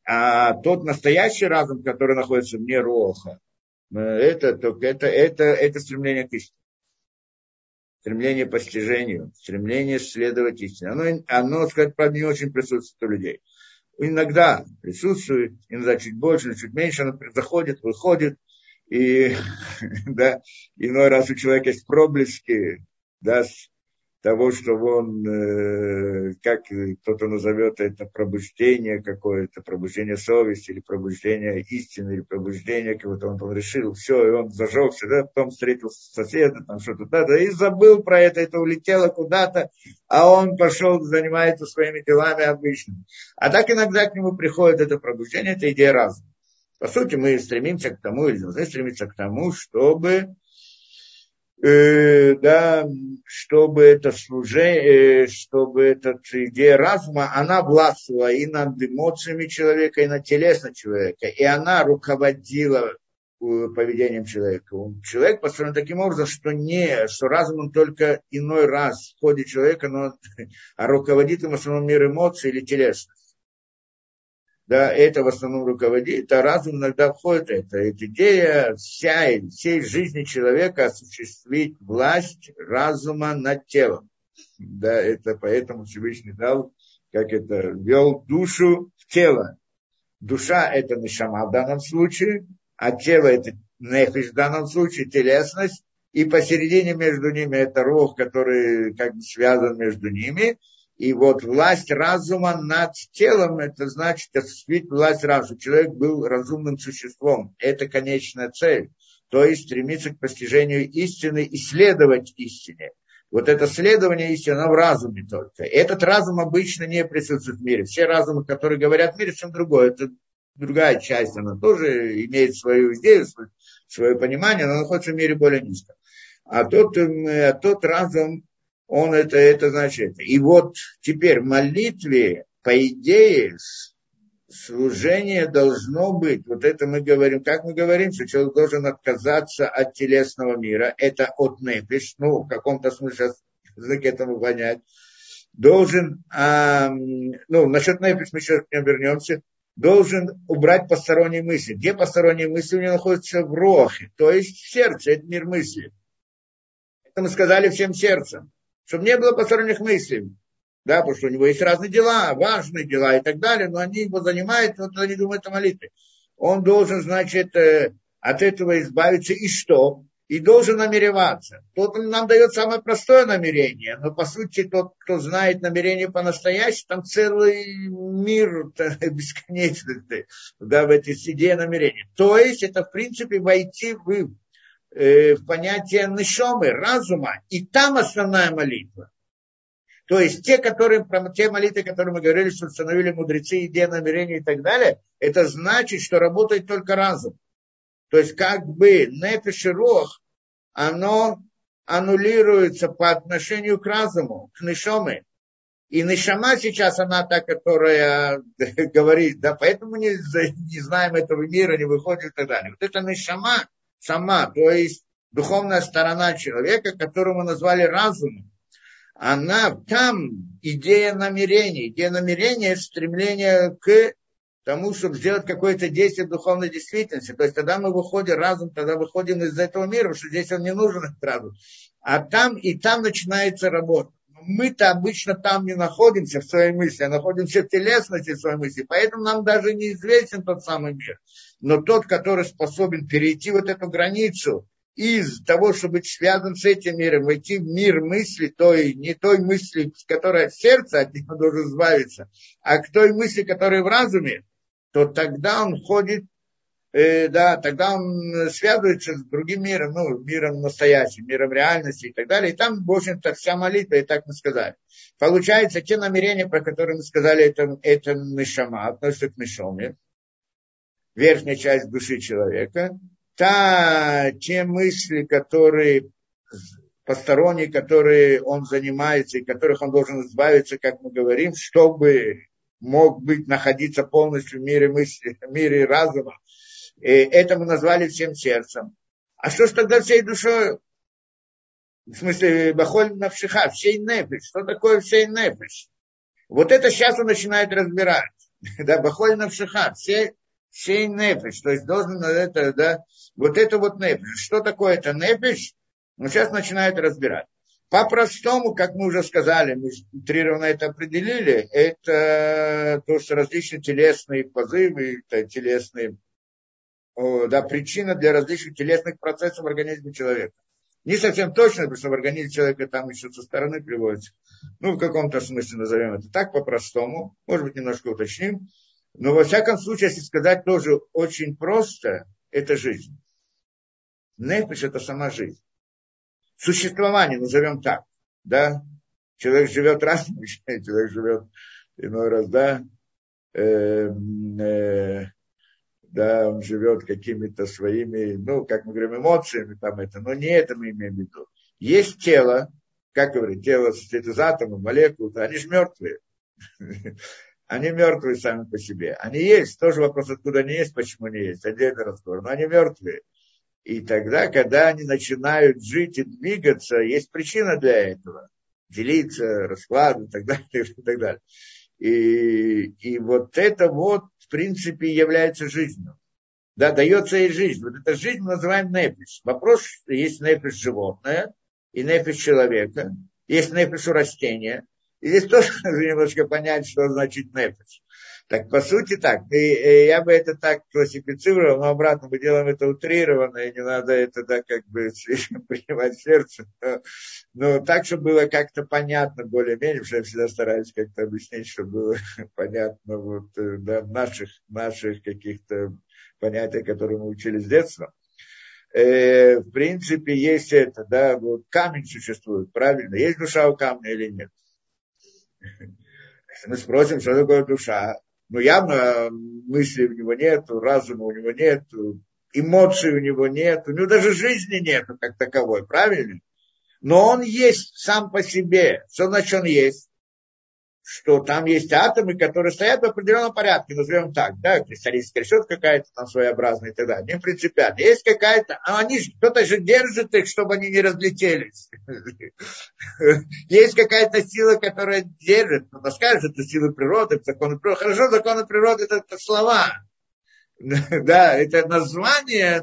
А тот настоящий разум, который находится вне Роха, это, это, это, это стремление к истине стремление к постижению, стремление следовать истине. Оно, оно, сказать правда, не очень присутствует у людей. Иногда присутствует, иногда чуть больше, чуть меньше, оно заходит, выходит, и да, иной раз у человека есть проблески, да, того, что он, э, как кто-то назовет это, пробуждение какое-то, пробуждение совести, или пробуждение истины, или пробуждение кого-то, он, он решил, все, и он зажегся, да, потом встретил соседа, там что-то надо, и забыл про это, это улетело куда-то, а он пошел, занимается своими делами обычными. А так иногда к нему приходит это пробуждение, это идея разума. По сути, мы стремимся к тому, или должны стремиться к тому, чтобы да, чтобы это служение, э, чтобы эта идея разума, она властвовала и над эмоциями человека, и над телесным человека, и она руководила э, поведением человека. Человек построен таким образом, что не, что разум он только иной раз в ходе человека, но, а руководит им в основном мир эмоций или телесность да, это в основном руководит, а разум иногда входит это. Это идея вся, всей жизни человека осуществить власть разума над телом. Да, это поэтому Всевышний дал, как это, вел душу в тело. Душа – это нишама в данном случае, а тело – это нефиш в данном случае, телесность, и посередине между ними это рух, который как бы связан между ними – и вот власть разума над телом, это значит осуществить власть разума. Человек был разумным существом. Это конечная цель. То есть стремиться к постижению истины, исследовать истине. Вот это следование истины, оно в разуме только. Этот разум обычно не присутствует в мире. Все разумы, которые говорят в мире, чем другое. Это другая часть, она тоже имеет свою идею, свое понимание, но находится в мире более низко. А тот, а тот разум, он это, это значит. И вот теперь в молитве, по идее, служение должно быть, вот это мы говорим, как мы говорим, что человек должен отказаться от телесного мира, это от нефиш, ну, в каком-то смысле язык этому понять, должен, а, ну, насчет нефиш мы сейчас нему вернемся, должен убрать посторонние мысли. Где посторонние мысли? У него находятся в рохе, то есть в сердце, это мир мысли. Это мы сказали всем сердцем чтобы не было посторонних мыслей. Да, потому что у него есть разные дела, важные дела и так далее, но они его занимают, вот они думают о молитве. Он должен, значит, э, от этого избавиться и что? И должен намереваться. Тот нам дает самое простое намерение, но по сути тот, кто знает намерение по-настоящему, там целый мир бесконечный, да, в эти идеи намерения. То есть это в принципе войти в Э, в понятие нишомы, разума, и там основная молитва. То есть те, которые, те молитвы, которые мы говорили, что установили мудрецы, идея, намерения и так далее, это значит, что работает только разум. То есть как бы нефиш и рох, оно аннулируется по отношению к разуму, к нишоме. И нишама сейчас она та, которая говорит, да, поэтому не, не знаем этого мира, не выходит и так далее. Вот это нишама, сама, то есть духовная сторона человека, которую мы назвали разумом, она там идея намерения. Идея намерения – стремление к тому, чтобы сделать какое-то действие в духовной действительности. То есть тогда мы выходим разум, тогда выходим из этого мира, потому что здесь он не нужен, этот разум. А там и там начинается работа. Мы-то обычно там не находимся в своей мысли, а находимся в телесности своей мысли. Поэтому нам даже неизвестен тот самый мир но тот, который способен перейти вот эту границу из того, чтобы быть связан с этим миром, войти в мир мысли, той, не той мысли, которая в сердце, от него должен избавиться, а к той мысли, которая в разуме, то тогда он входит, э, да, тогда он связывается с другим миром, ну, миром настоящим, миром реальности и так далее. И там, в общем-то, вся молитва, и так мы сказали. Получается, те намерения, про которые мы сказали, это, это нишама, относятся к нишоме верхняя часть души человека, та, те мысли, которые посторонние, которые он занимается и которых он должен избавиться, как мы говорим, чтобы мог быть, находиться полностью в мире мысли, в мире разума. И это мы назвали всем сердцем. А что ж тогда всей душой? В смысле, бахоль навшиха, всей нефиш. Что такое всей нефиш? Вот это сейчас он начинает разбирать. Да, бахоль навшиха, все Шей нефиш, то есть должен это, да, вот это вот нефиш. Что такое это нефиш? Ну, сейчас начинают разбирать. По-простому, как мы уже сказали, мы утрированно это определили, это то, что различные телесные позывы, телесные, да, причина для различных телесных процессов в организме человека. Не совсем точно, потому что в организме человека там еще со стороны приводится. Ну, в каком-то смысле назовем это так, по-простому. Может быть, немножко уточним. Но, во всяком случае, если сказать тоже очень просто, это жизнь. Нефиш – это сама жизнь. Существование, назовем так, да. Человек живет раз, человек живет иной раз, да. Э, э, да, он живет какими-то своими, ну, как мы говорим, эмоциями там это, но не это мы имеем в виду. Есть тело, как говорить, тело состоит из атомов, молекул, они же мертвые. Они мертвые сами по себе. Они есть, тоже вопрос, откуда они есть, почему не есть, отдельный разговор, но они мертвые. И тогда, когда они начинают жить и двигаться, есть причина для этого. Делиться, раскладывать и так далее, и так далее. И, и вот это вот, в принципе, является жизнью. Да, дается ей жизнь. Вот эта жизнь мы называем нефиш. Вопрос, есть нефиш животное и нефиш человека, есть нефиш у растения. И здесь тоже надо немножко понять, что значит нефиш. Так, по сути так. И, и я бы это так классифицировал, но обратно мы делаем это утрированно, и не надо это да, как бы принимать в сердце. Но, но так, чтобы было как-то понятно более-менее, потому что я всегда стараюсь как-то объяснить, чтобы было понятно вот, э, да, наших, наших каких-то понятий, которые мы учили с детства. Э, в принципе, есть это, да, вот камень существует, правильно? Есть душа у камня или нет? Если мы спросим, что такое душа, но явно мысли у него нету, разума у него нету, эмоций у него нет, у него даже жизни нету как таковой, правильно? Но он есть сам по себе. Что значит он есть? Что там есть атомы, которые стоят в определенном порядке, назовем так, да, кристаллическая решетка какая-то там своеобразная и так далее, не принципиально. Есть какая-то, а они же, кто-то же держит их, чтобы они не разлетелись. Есть какая-то сила, которая держит, кто-то скажет, это силы природы, законы природы. Хорошо, законы природы это, это слова. Да, это название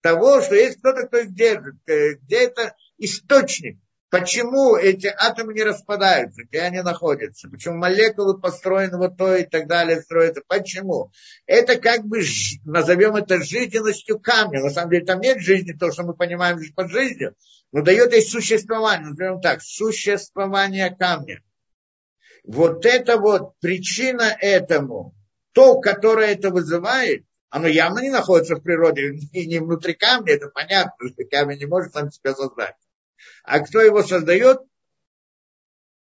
того, что есть кто-то, кто их держит, э, где это источник. Почему эти атомы не распадаются, где они находятся? Почему молекулы построены вот то и так далее строятся? Почему? Это как бы, назовем это жизненностью камня. На самом деле там нет жизни, то, что мы понимаем под жизнью, но дает ей существование, назовем так, существование камня. Вот это вот причина этому, то, которое это вызывает, оно явно не находится в природе и не внутри камня, это понятно, что камень не может сам себя создать. А кто его создает?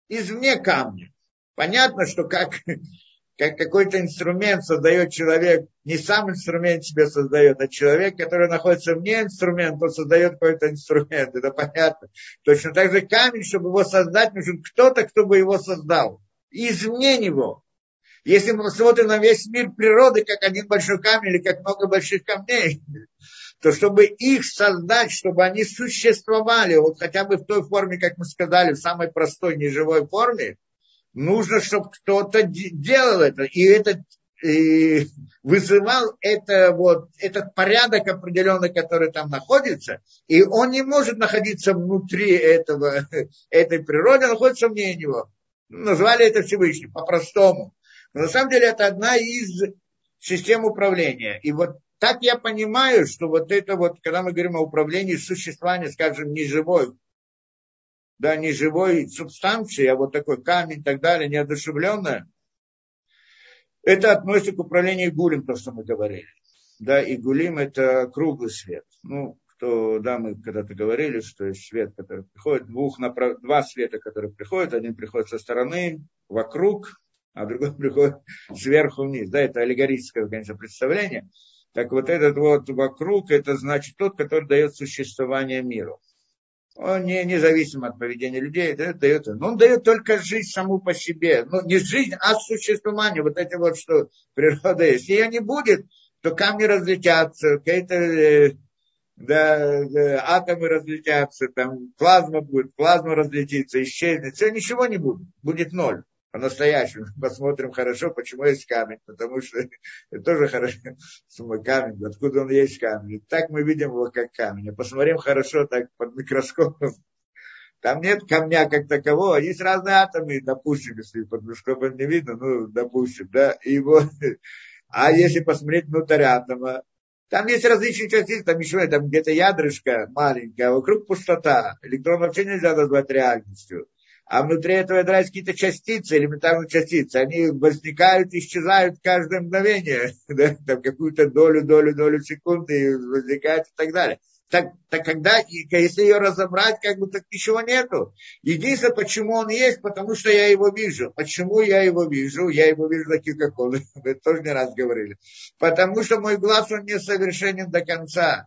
Извне камня. Понятно, что как, как какой-то инструмент создает человек, не сам инструмент себе создает, а человек, который находится вне инструмента, он создает какой-то инструмент. Это понятно. Точно так же камень, чтобы его создать, нужен кто-то, кто бы его создал. Извне него. Если мы посмотрим на весь мир природы, как один большой камень или как много больших камней, то чтобы их создать, чтобы они существовали, вот хотя бы в той форме, как мы сказали, в самой простой неживой форме, нужно, чтобы кто-то делал это. И это и вызывал это, вот, этот порядок определенный, который там находится, и он не может находиться внутри этого, этой природы, он находится вне него. Назвали это Всевышним, по-простому. Но на самом деле это одна из систем управления. И вот так я понимаю, что вот это вот, когда мы говорим о управлении существованием, скажем, неживой, да, неживой субстанции, а вот такой камень и так далее, неодушевленное, это относится к управлению гулем, то, что мы говорили. Да, и гулим это круглый свет. Ну, кто, да, мы когда-то говорили, что есть свет, который приходит, двух направ... два света, которые приходят, один приходит со стороны, вокруг, а другой приходит сверху вниз. Да, это аллегорическое, конечно, представление. Так вот этот вот вокруг, это значит тот, который дает существование миру. Он не независим от поведения людей, это дает, но он дает только жизнь саму по себе. Ну, не жизнь, а существование. Вот эти вот, что природа есть. Если ее не будет, то камни разлетятся, какие-то э, да, да, атомы разлетятся, там плазма будет, плазма разлетится, исчезнет, все, ничего не будет, будет ноль по-настоящему. Посмотрим хорошо, почему есть камень, потому что это тоже хорошо, мой камень, откуда он есть камень. Так мы видим его как камень. А посмотрим хорошо так под микроскопом. Там нет камня как такового, есть разные атомы, допустим, если под микроскопом не видно, ну, допустим, да, и вот. А если посмотреть внутрь атома, Там есть различные частицы, там еще там где-то ядрышко маленькое, а вокруг пустота. Электрон вообще нельзя назвать реальностью. А внутри этого ядра есть какие-то частицы, элементарные частицы. Они возникают, исчезают каждое мгновение. Да? Там какую-то долю, долю, долю секунды возникают и так далее так, так когда, если ее разобрать, как бы так ничего нету. Единственное, почему он есть, потому что я его вижу. Почему я его вижу? Я его вижу таким, как он. Мы тоже не раз говорили. Потому что мой глаз, он не совершенен до конца.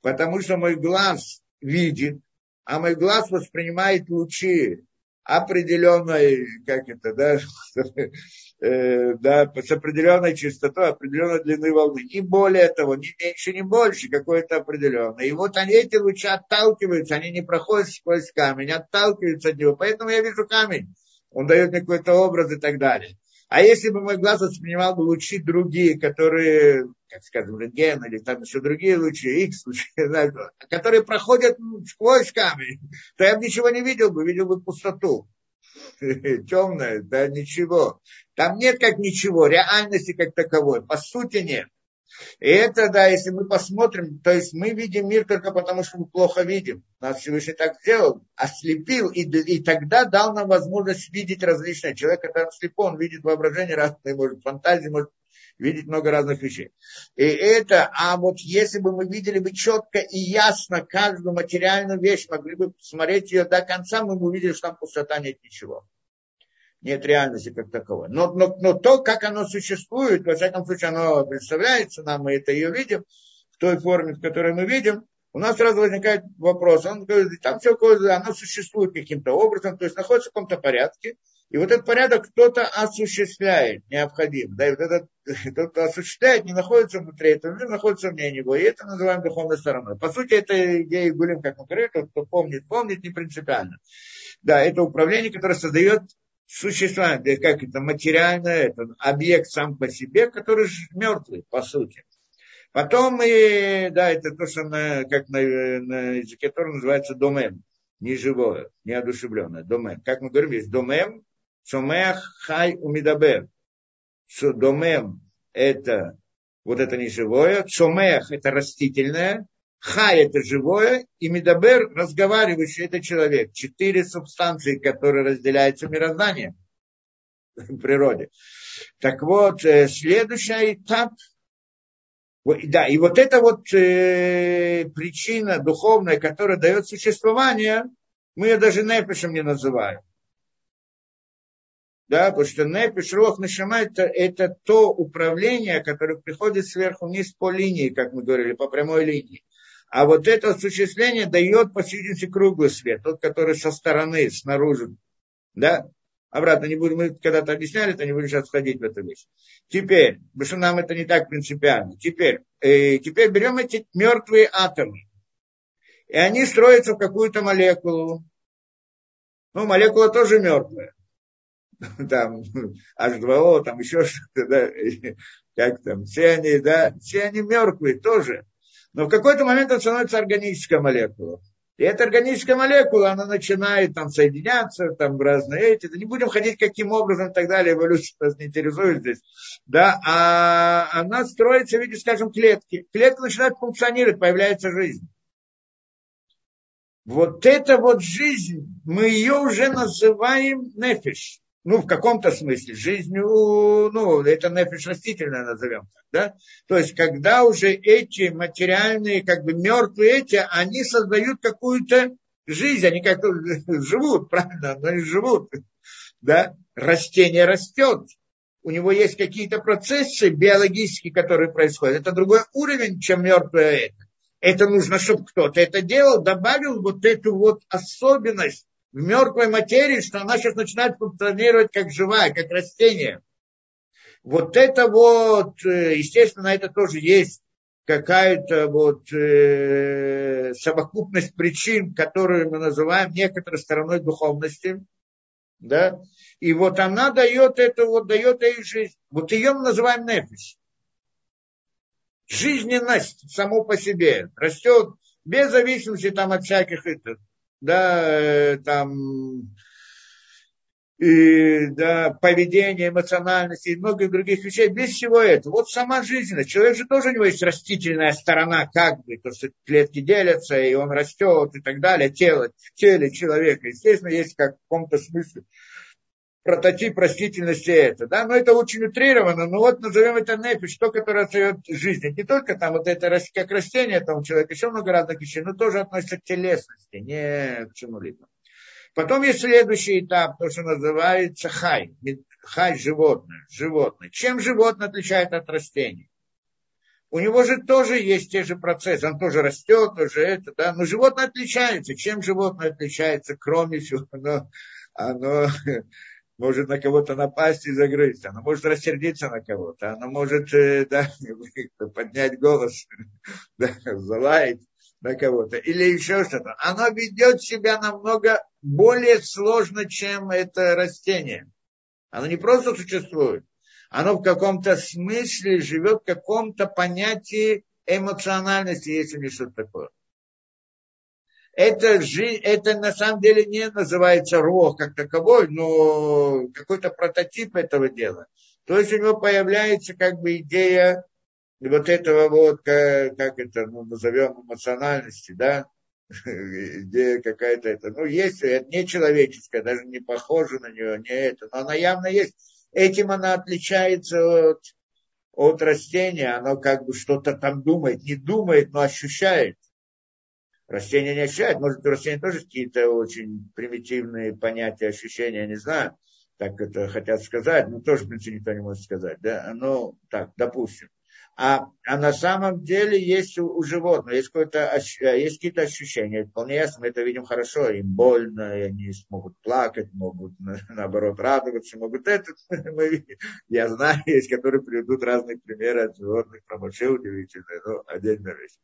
Потому что мой глаз видит, а мой глаз воспринимает лучи определенной, как это, да, э, да, с определенной частотой, определенной длины волны. Не более того, не меньше, не больше, какое-то определенное. И вот они, эти лучи отталкиваются, они не проходят сквозь камень, отталкиваются от него. Поэтому я вижу камень. Он дает мне какой-то образ и так далее. А если бы мой глаз воспринимал бы лучи другие, которые, как скажем, рентген или там еще другие лучи, X лучи, которые проходят сквозь камень, то я бы ничего не видел бы, видел бы пустоту. Темное, да ничего. Там нет как ничего, реальности как таковой, по сути нет. И это, да, если мы посмотрим, то есть мы видим мир только потому, что мы плохо видим. Нас Всевышний так сделал, ослепил, и, и тогда дал нам возможность видеть различные. Человек, который слепой, он видит воображение разное, может, фантазии, может видеть много разных вещей. И это, а вот если бы мы видели бы четко и ясно каждую материальную вещь, могли бы смотреть ее до конца, мы бы увидели, что там пустота нет ничего нет реальности как таковой. Но, но, но то, как оно существует, во всяком случае, оно представляется нам, мы это ее видим, в той форме, в которой мы видим, у нас сразу возникает вопрос, он говорит, там все, оно существует каким-то образом, то есть находится в каком-то порядке, и вот этот порядок кто-то осуществляет, необходим. Да, и вот этот, тот, кто осуществляет, не находится внутри этого мира, находится вне него. И это называем духовной стороной. По сути, это идея Гулим, как мы говорили, тот, кто помнит, помнит, не принципиально. Да, это управление, которое создает существование, как это материальное, это объект сам по себе, который мертвый, по сути. Потом, и, да, это то, что на, как на, на языке который называется домен, не живое, не одушевленное, домен. Как мы говорим, есть домен, цомех, хай, умидабер. Домем – это вот это не живое, цомех – это растительное, Хай – это живое, и Медабер – разговаривающий, это человек. Четыре субстанции, которые разделяются мирозданием в природе. Так вот, э, следующий этап да, и вот эта вот э, причина духовная, которая дает существование, мы ее даже непишем не называем. Да, потому что непиш, рох, нашама это, это то управление, которое приходит сверху вниз по линии, как мы говорили, по прямой линии. А вот это осуществление дает, по сути, круглый свет, тот, который со стороны, снаружи. Да? Обратно не будем, мы когда-то объясняли, это не будем сейчас входить в эту вещь. Теперь, потому что нам это не так принципиально. Теперь, э, теперь берем эти мертвые атомы. И они строятся в какую-то молекулу. Ну, молекула тоже мертвая. Там H2O, там еще что-то, да, как там, все они, да, все они мертвые тоже. Но в какой-то момент это становится органическая молекула. И эта органическая молекула, она начинает там соединяться, там разные эти. Не будем ходить каким образом и так далее, эволюция нас не интересует здесь. Да, а она строится в виде, скажем, клетки. Клетка начинает функционировать, появляется жизнь. Вот эта вот жизнь, мы ее уже называем нефиш ну, в каком-то смысле, жизнью, ну, это нефиш растительное назовем да? То есть, когда уже эти материальные, как бы мертвые эти, они создают какую-то жизнь, они как-то живут, правильно, но они живут, да? Растение растет, у него есть какие-то процессы биологические, которые происходят. Это другой уровень, чем мертвое это. Это нужно, чтобы кто-то это делал, добавил вот эту вот особенность в мертвой материи, что она сейчас начинает функционировать как живая, как растение. Вот это вот, э, естественно, это тоже есть какая-то вот э, совокупность причин, которые мы называем некоторой стороной духовности, да, и вот она дает это, вот дает ей жизнь. Вот ее мы называем нефиш. Жизненность само по себе растет без зависимости там от всяких да, э, там, и, да, поведение, эмоциональности и многих других вещей, без всего этого. Вот сама жизненность. Человек же тоже у него есть растительная сторона, как бы, то, что клетки делятся, и он растет, и так далее. Тело, теле человека, естественно, есть как в каком-то смысле прототип растительности это, да, но это очень утрировано, но вот назовем это нефиш, то, которое дает жизнь. Не только там вот это как растение, там у человека еще много разных вещей, но тоже относится к телесности, не к чему-либо. Потом есть следующий этап, то, что называется хай. Хай – животное. животное. Чем животное отличает от растений? У него же тоже есть те же процессы. Он тоже растет, тоже это, да. Но животное отличается. Чем животное отличается, кроме всего, оно, оно может на кого-то напасть и загрызть, оно может рассердиться на кого-то, оно может э, да, поднять голос, да, залаять на кого-то, или еще что-то. Оно ведет себя намного более сложно, чем это растение. Оно не просто существует, оно в каком-то смысле живет в каком-то понятии эмоциональности, если не что-то такое. Это, жизнь, это на самом деле не называется рог как таковой, но какой-то прототип этого дела. То есть у него появляется как бы идея вот этого вот, как, как это, ну, назовем эмоциональности, да, идея какая-то это, ну, есть, это не человеческая, даже не похоже на нее, не это, но она явно есть. Этим она отличается от, от растения, оно как бы что-то там думает, не думает, но ощущает. Растение не ощущает, может, у растения тоже какие-то очень примитивные понятия, ощущения, не знаю, так это хотят сказать, но тоже, в принципе, никто не может сказать, да, ну, так, допустим. А, а на самом деле есть у, у животных, есть, какое-то, есть какие-то ощущения. Вполне ясно, мы это видим хорошо. Им больно, они могут плакать, могут наоборот радоваться, могут это. Я знаю, есть, которые приведут разные примеры от животных, про вообще удивительные, но отдельная вещь.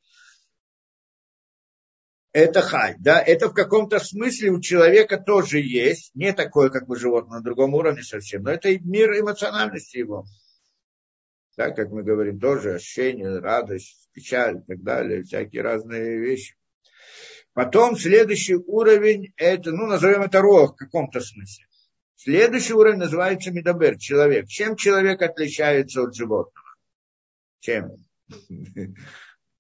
Это хай, да, это в каком-то смысле у человека тоже есть, не такое, как у животного, на другом уровне совсем, но это мир эмоциональности его да, как мы говорим, тоже ощущение, радость, печаль и так далее, всякие разные вещи. Потом следующий уровень, это, ну, назовем это рог в каком-то смысле. Следующий уровень называется медабер, человек. Чем человек отличается от животного? Чем?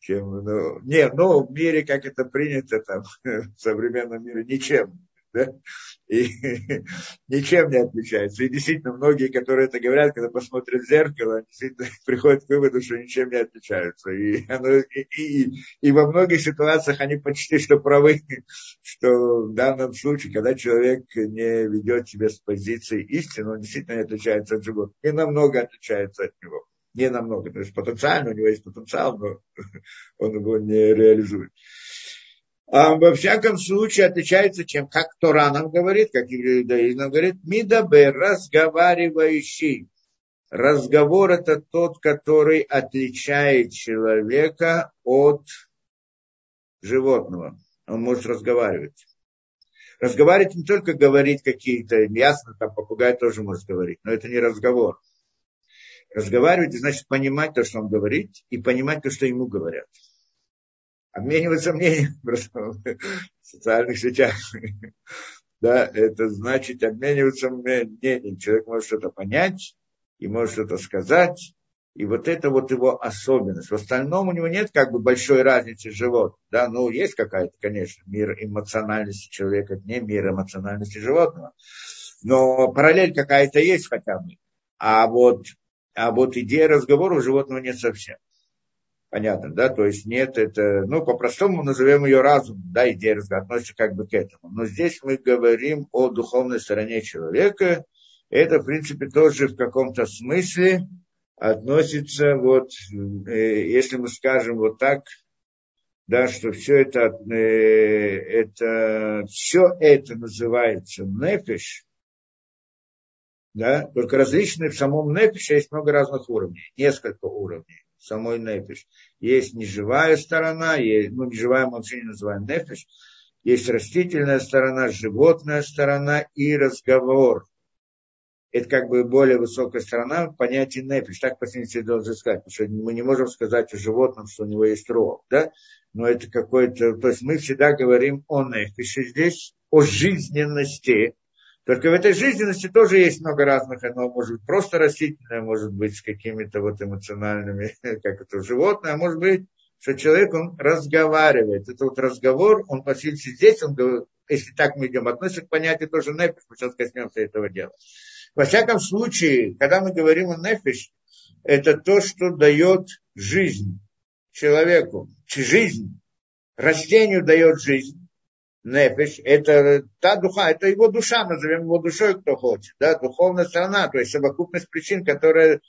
Чем? Ну, нет, ну, в мире, как это принято там, в современном мире, ничем да, и ничем не отличается. И действительно, многие, которые это говорят, когда посмотрят в зеркало, действительно приходят к выводу, что ничем не отличаются. И, оно, и, и, и во многих ситуациях они почти что правы, что в данном случае, когда человек не ведет себя с позиции истины, он действительно не отличается от животных. И намного отличается от него. Не намного. То есть потенциально у него есть потенциал, но он его не реализует а во всяком случае отличается чем, как Тора нам говорит, как иудаизм нам говорит, мидабер, разговаривающий. Разговор это тот, который отличает человека от животного. Он может разговаривать. Разговаривать не только говорить какие-то, ясно, там попугай тоже может говорить, но это не разговор. Разговаривать значит понимать то, что он говорит, и понимать то, что ему говорят обмениваться мнением в социальных сетях. Да, это значит обмениваться мнением. Человек может что-то понять и может что-то сказать. И вот это вот его особенность. В остальном у него нет как бы большой разницы животных. Да, ну, есть какая-то, конечно, мир эмоциональности человека, не мир эмоциональности животного. Но параллель какая-то есть хотя бы. А вот, а вот идея разговора у животного нет совсем. Понятно, да? То есть нет, это, ну, по-простому назовем ее разум, да, идея разговора относится как бы к этому. Но здесь мы говорим о духовной стороне человека. Это, в принципе, тоже в каком-то смысле относится, вот, э, если мы скажем вот так, да, что все это, э, это, все это называется нефиш, да, только различные в самом нефише есть много разных уровней, несколько уровней самой нефиш. Есть неживая сторона, есть, ну, неживая мы вообще не называем нефиш, есть растительная сторона, животная сторона и разговор. Это как бы более высокая сторона понятия нефиш. Так по сути должен сказать. Потому что мы не можем сказать о животном, что у него есть рог. Да? Но это какой-то... То есть мы всегда говорим о нефише здесь, о жизненности. Только в этой жизненности тоже есть много разных. Оно может быть просто растительное, может быть с какими-то вот эмоциональными, как это животное, а может быть, что человек, он разговаривает. Это вот разговор, он по здесь, он, если так мы идем, относится к понятию тоже нефиш, мы сейчас коснемся этого дела. Во всяком случае, когда мы говорим о нефиш, это то, что дает жизнь человеку. Жизнь. Растению дает жизнь нефиш, это та духа, это его душа, назовем его душой, кто хочет, да, духовная сторона, то есть совокупность причин, которая,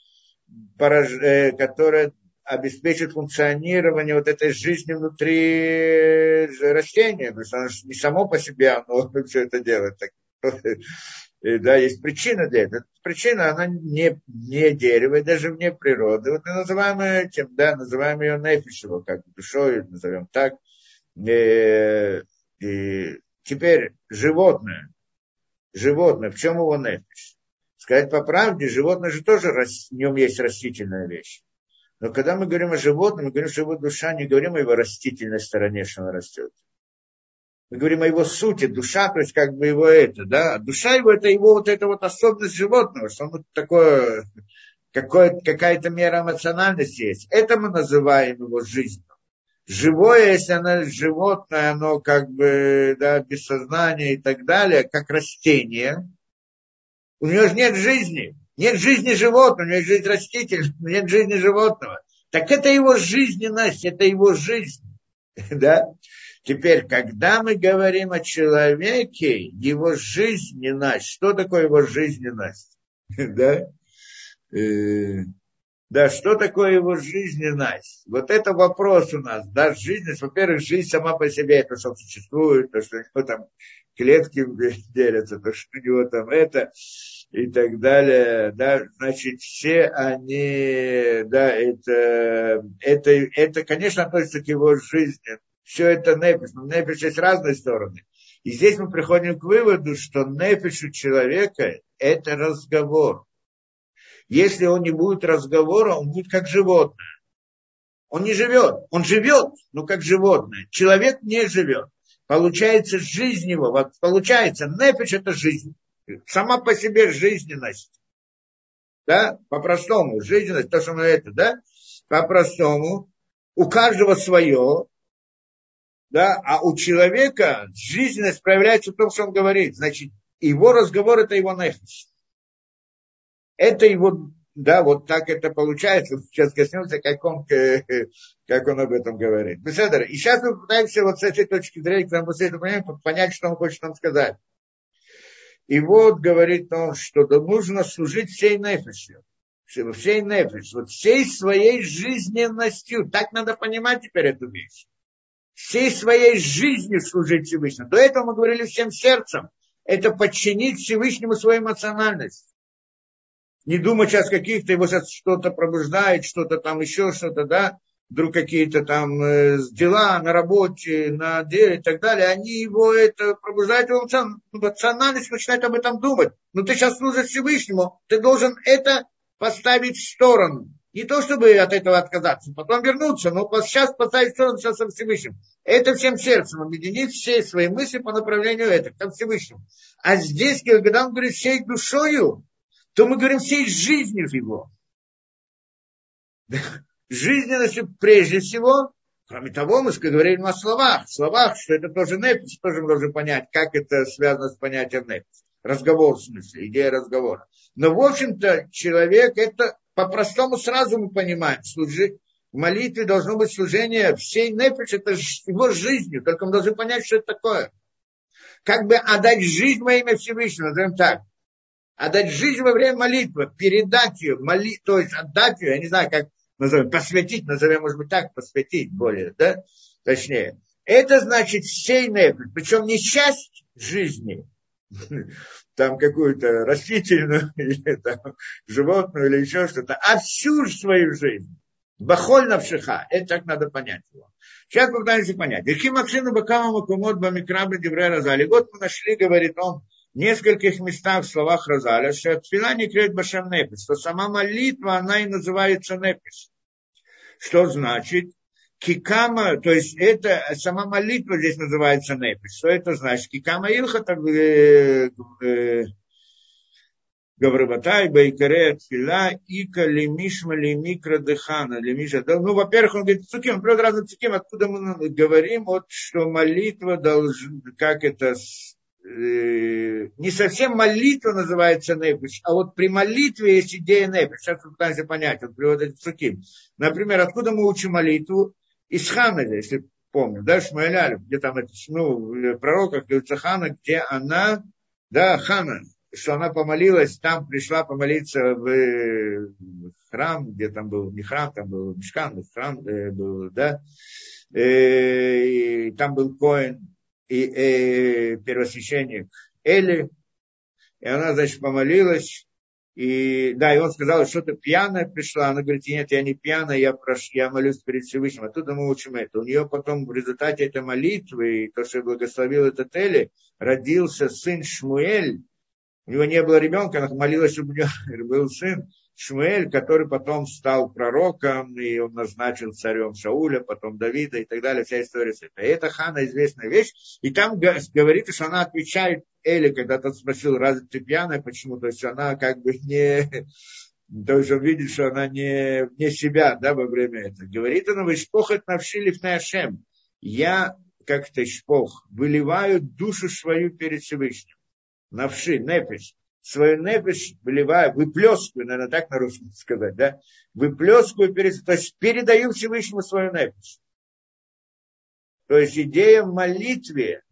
порож, э, которая обеспечит функционирование вот этой жизни внутри растения, то есть оно не само по себе оно все это делает. Так, да, есть причина для этого. Причина, она не, не дерево, даже вне природы. Вот мы называем этим, да, называем ее нефишево, как душой, назовем так. Э, и теперь животное. Животное, в чем его нефиш? Сказать по правде, животное же тоже, в нем есть растительная вещь. Но когда мы говорим о животном, мы говорим, что его душа, не говорим о его растительной стороне, что она растет. Мы говорим о его сути, душа, то есть как бы его это, да. Душа его, это его вот эта вот особенность животного, что он вот такое, какая-то мера эмоциональности есть. Это мы называем его жизнью живое, если оно животное, оно как бы да, без сознания и так далее, как растение, у него же нет жизни. Нет жизни животного, у него есть жизнь растительная, нет жизни животного. Так это его жизненность, это его жизнь. Да? Теперь, когда мы говорим о человеке, его жизненность, что такое его жизненность? Да? Да, что такое его жизненность? Вот это вопрос у нас. Да, жизненность, во-первых, жизнь сама по себе, это что существует, то, что у него там клетки делятся, то, что у него там это и так далее. Да, значит, все они, да, это, это, это, конечно, относится к его жизни. Все это нефиш, но нефиш есть разные стороны. И здесь мы приходим к выводу, что нефиш у человека – это разговор. Если он не будет разговора, он будет как животное. Он не живет. Он живет, но как животное. Человек не живет. Получается жизнь его. Вот получается, нефиш это жизнь. Сама по себе жизненность. Да, по-простому, жизненность, то, что мы это, да, по-простому, у каждого свое, да, а у человека жизненность проявляется в том, что он говорит. Значит, его разговор это его нефиш. Это его, да, вот так это получается. Сейчас коснемся, как он, как он об этом говорит. Беседер. И сейчас мы пытаемся вот с этой точки зрения, к нам после этого понять, что он хочет нам сказать. И вот говорит он, что да, нужно служить всей нефисью. Всей нефиш, вот всей своей жизненностью. Так надо понимать теперь эту вещь. Всей своей жизнью служить Всевышнему. До этого мы говорили всем сердцем. Это подчинить Всевышнему свою эмоциональность не думать сейчас каких-то, его сейчас что-то пробуждает, что-то там еще что-то, да, вдруг какие-то там э, дела на работе, на деле и так далее, они его это пробуждают, его эмоциональность начинает об этом думать. Но ты сейчас служишь Всевышнему, ты должен это поставить в сторону. Не то, чтобы от этого отказаться, потом вернуться, но сейчас поставить в сторону сейчас со Всевышним. Это всем сердцем, объединить все свои мысли по направлению этого, к Всевышнему. А здесь, когда он говорит всей душою, то мы говорим всей жизнью его. Жизненностью прежде всего, кроме того, мы говорим о словах. Словах, что это тоже непись, тоже мы должны понять, как это связано с понятием непись. Разговор в смысле, идея разговора. Но, в общем-то, человек, это по-простому сразу мы понимаем, служить в молитве должно быть служение всей непись, это его жизнью, только мы должны понять, что это такое. Как бы отдать жизнь во имя Всевышнего, назовем так отдать жизнь во время молитвы, передать ее, моли, то есть отдать ее, я не знаю, как назовем, посвятить, назовем, может быть, так, посвятить более, да, точнее. Это значит нефель, причем не часть жизни, там какую-то растительную, или там животную, или еще что-то, а всю свою жизнь. Бахоль навшиха. Это так надо понять его. Сейчас попытаемся понять. Ихи Максину Бакама Макумот Бамикрабы Девре Разали. Вот мы нашли, говорит он, нескольких местах в словах Розаля, что отфила не крет Башем Непис, что сама молитва, она и называется Непис. Что значит? кикама, то есть это сама молитва здесь называется нефиш. Что это значит? Кикама илхата э, э, Гаврабатай, Байкаре, Тфила, Ика, Лемишма, Лемикра, Дехана, Лемиша. Ну, во-первых, он говорит, цуким, он приводит разные цуким, откуда мы говорим, вот, что молитва должна, как это, не совсем молитва называется нефиш, а вот при молитве есть идея нефиш. Сейчас мы пытаемся понять, он приводит цуким. Например, откуда мы учим молитву? Из Ханеля, если помню, да, Шмаэля, где там это, ну, в пророках говорится Хана, где она, да, Хана, что она помолилась, там пришла помолиться в храм, где там был не храм, там был мешкан, храм э, был, да, э, и там был Коин и э, первосвященник Эли, и она, значит, помолилась, и да, и он сказал, что ты пьяная пришла. Она говорит, нет, я не пьяная, я, прош... я молюсь перед Всевышним. Оттуда мы учим это. У нее потом в результате этой молитвы, и то, что благословил этот Эли, родился сын Шмуэль, у него не было ребенка, она молилась, чтобы у него был сын Шмуэль, который потом стал пророком, и он назначил царем Шауля, потом Давида и так далее, вся история с этой. Это Хана известная вещь, и там говорится, что она отвечает Эли, когда тот спросил, разве ты пьяная, почему? То есть она как бы не... То есть он видит, что она не, не себя, да, во время этого. Говорит она, вы шпохат навшили в Ашем. Я, как то шпох, выливаю душу свою перед Всевышним навши, нефиш, свою нефиш выливаю, выплескиваю, наверное, так на русском сказать, да, выплескиваю, перед, то есть передаю Всевышнему свою нефиш. То есть идея в молитве,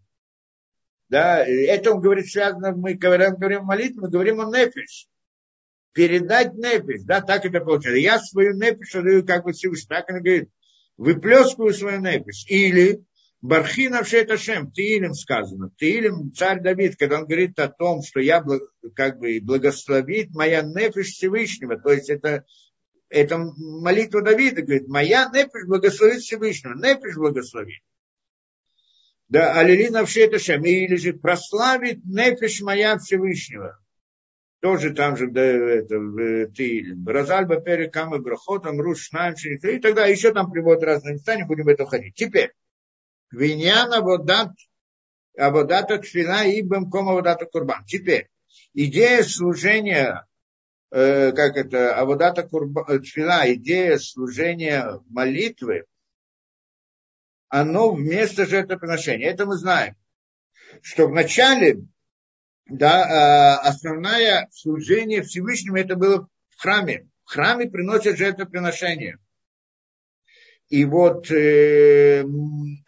да, это он говорит связано, мы говорим о молитве, мы говорим о нефиш. Передать нефиш, да, так это получается. Я свою нефиш даю как бы Всевышнему, так он говорит, выплескиваю свою нефиш. Или Это Шем, Тиилем сказано. Тиилем царь Давид, когда он говорит о том, что я как бы благословит моя нефиш Всевышнего, то есть это, это молитва Давида, говорит, моя нефиш благословит Всевышнего, нефиш благословит. Да, Алилина это Шем, или же прославит нефиш моя Всевышнего. Тоже там же да, это, в Тиилем. Разальба перекам и брахотам, руш, шнаем, и тогда еще там приводят разные места, не будем в это ходить. Теперь, Виньян аводат, аводата тфила и бемком аводата курбан. Теперь, идея служения, э, как это, аводата курбан, тфила, идея служения молитвы, оно вместо жертвоприношения. Это мы знаем. Что вначале, да, э, основное служение Всевышнему это было в храме. В храме приносят жертвоприношение. И вот э,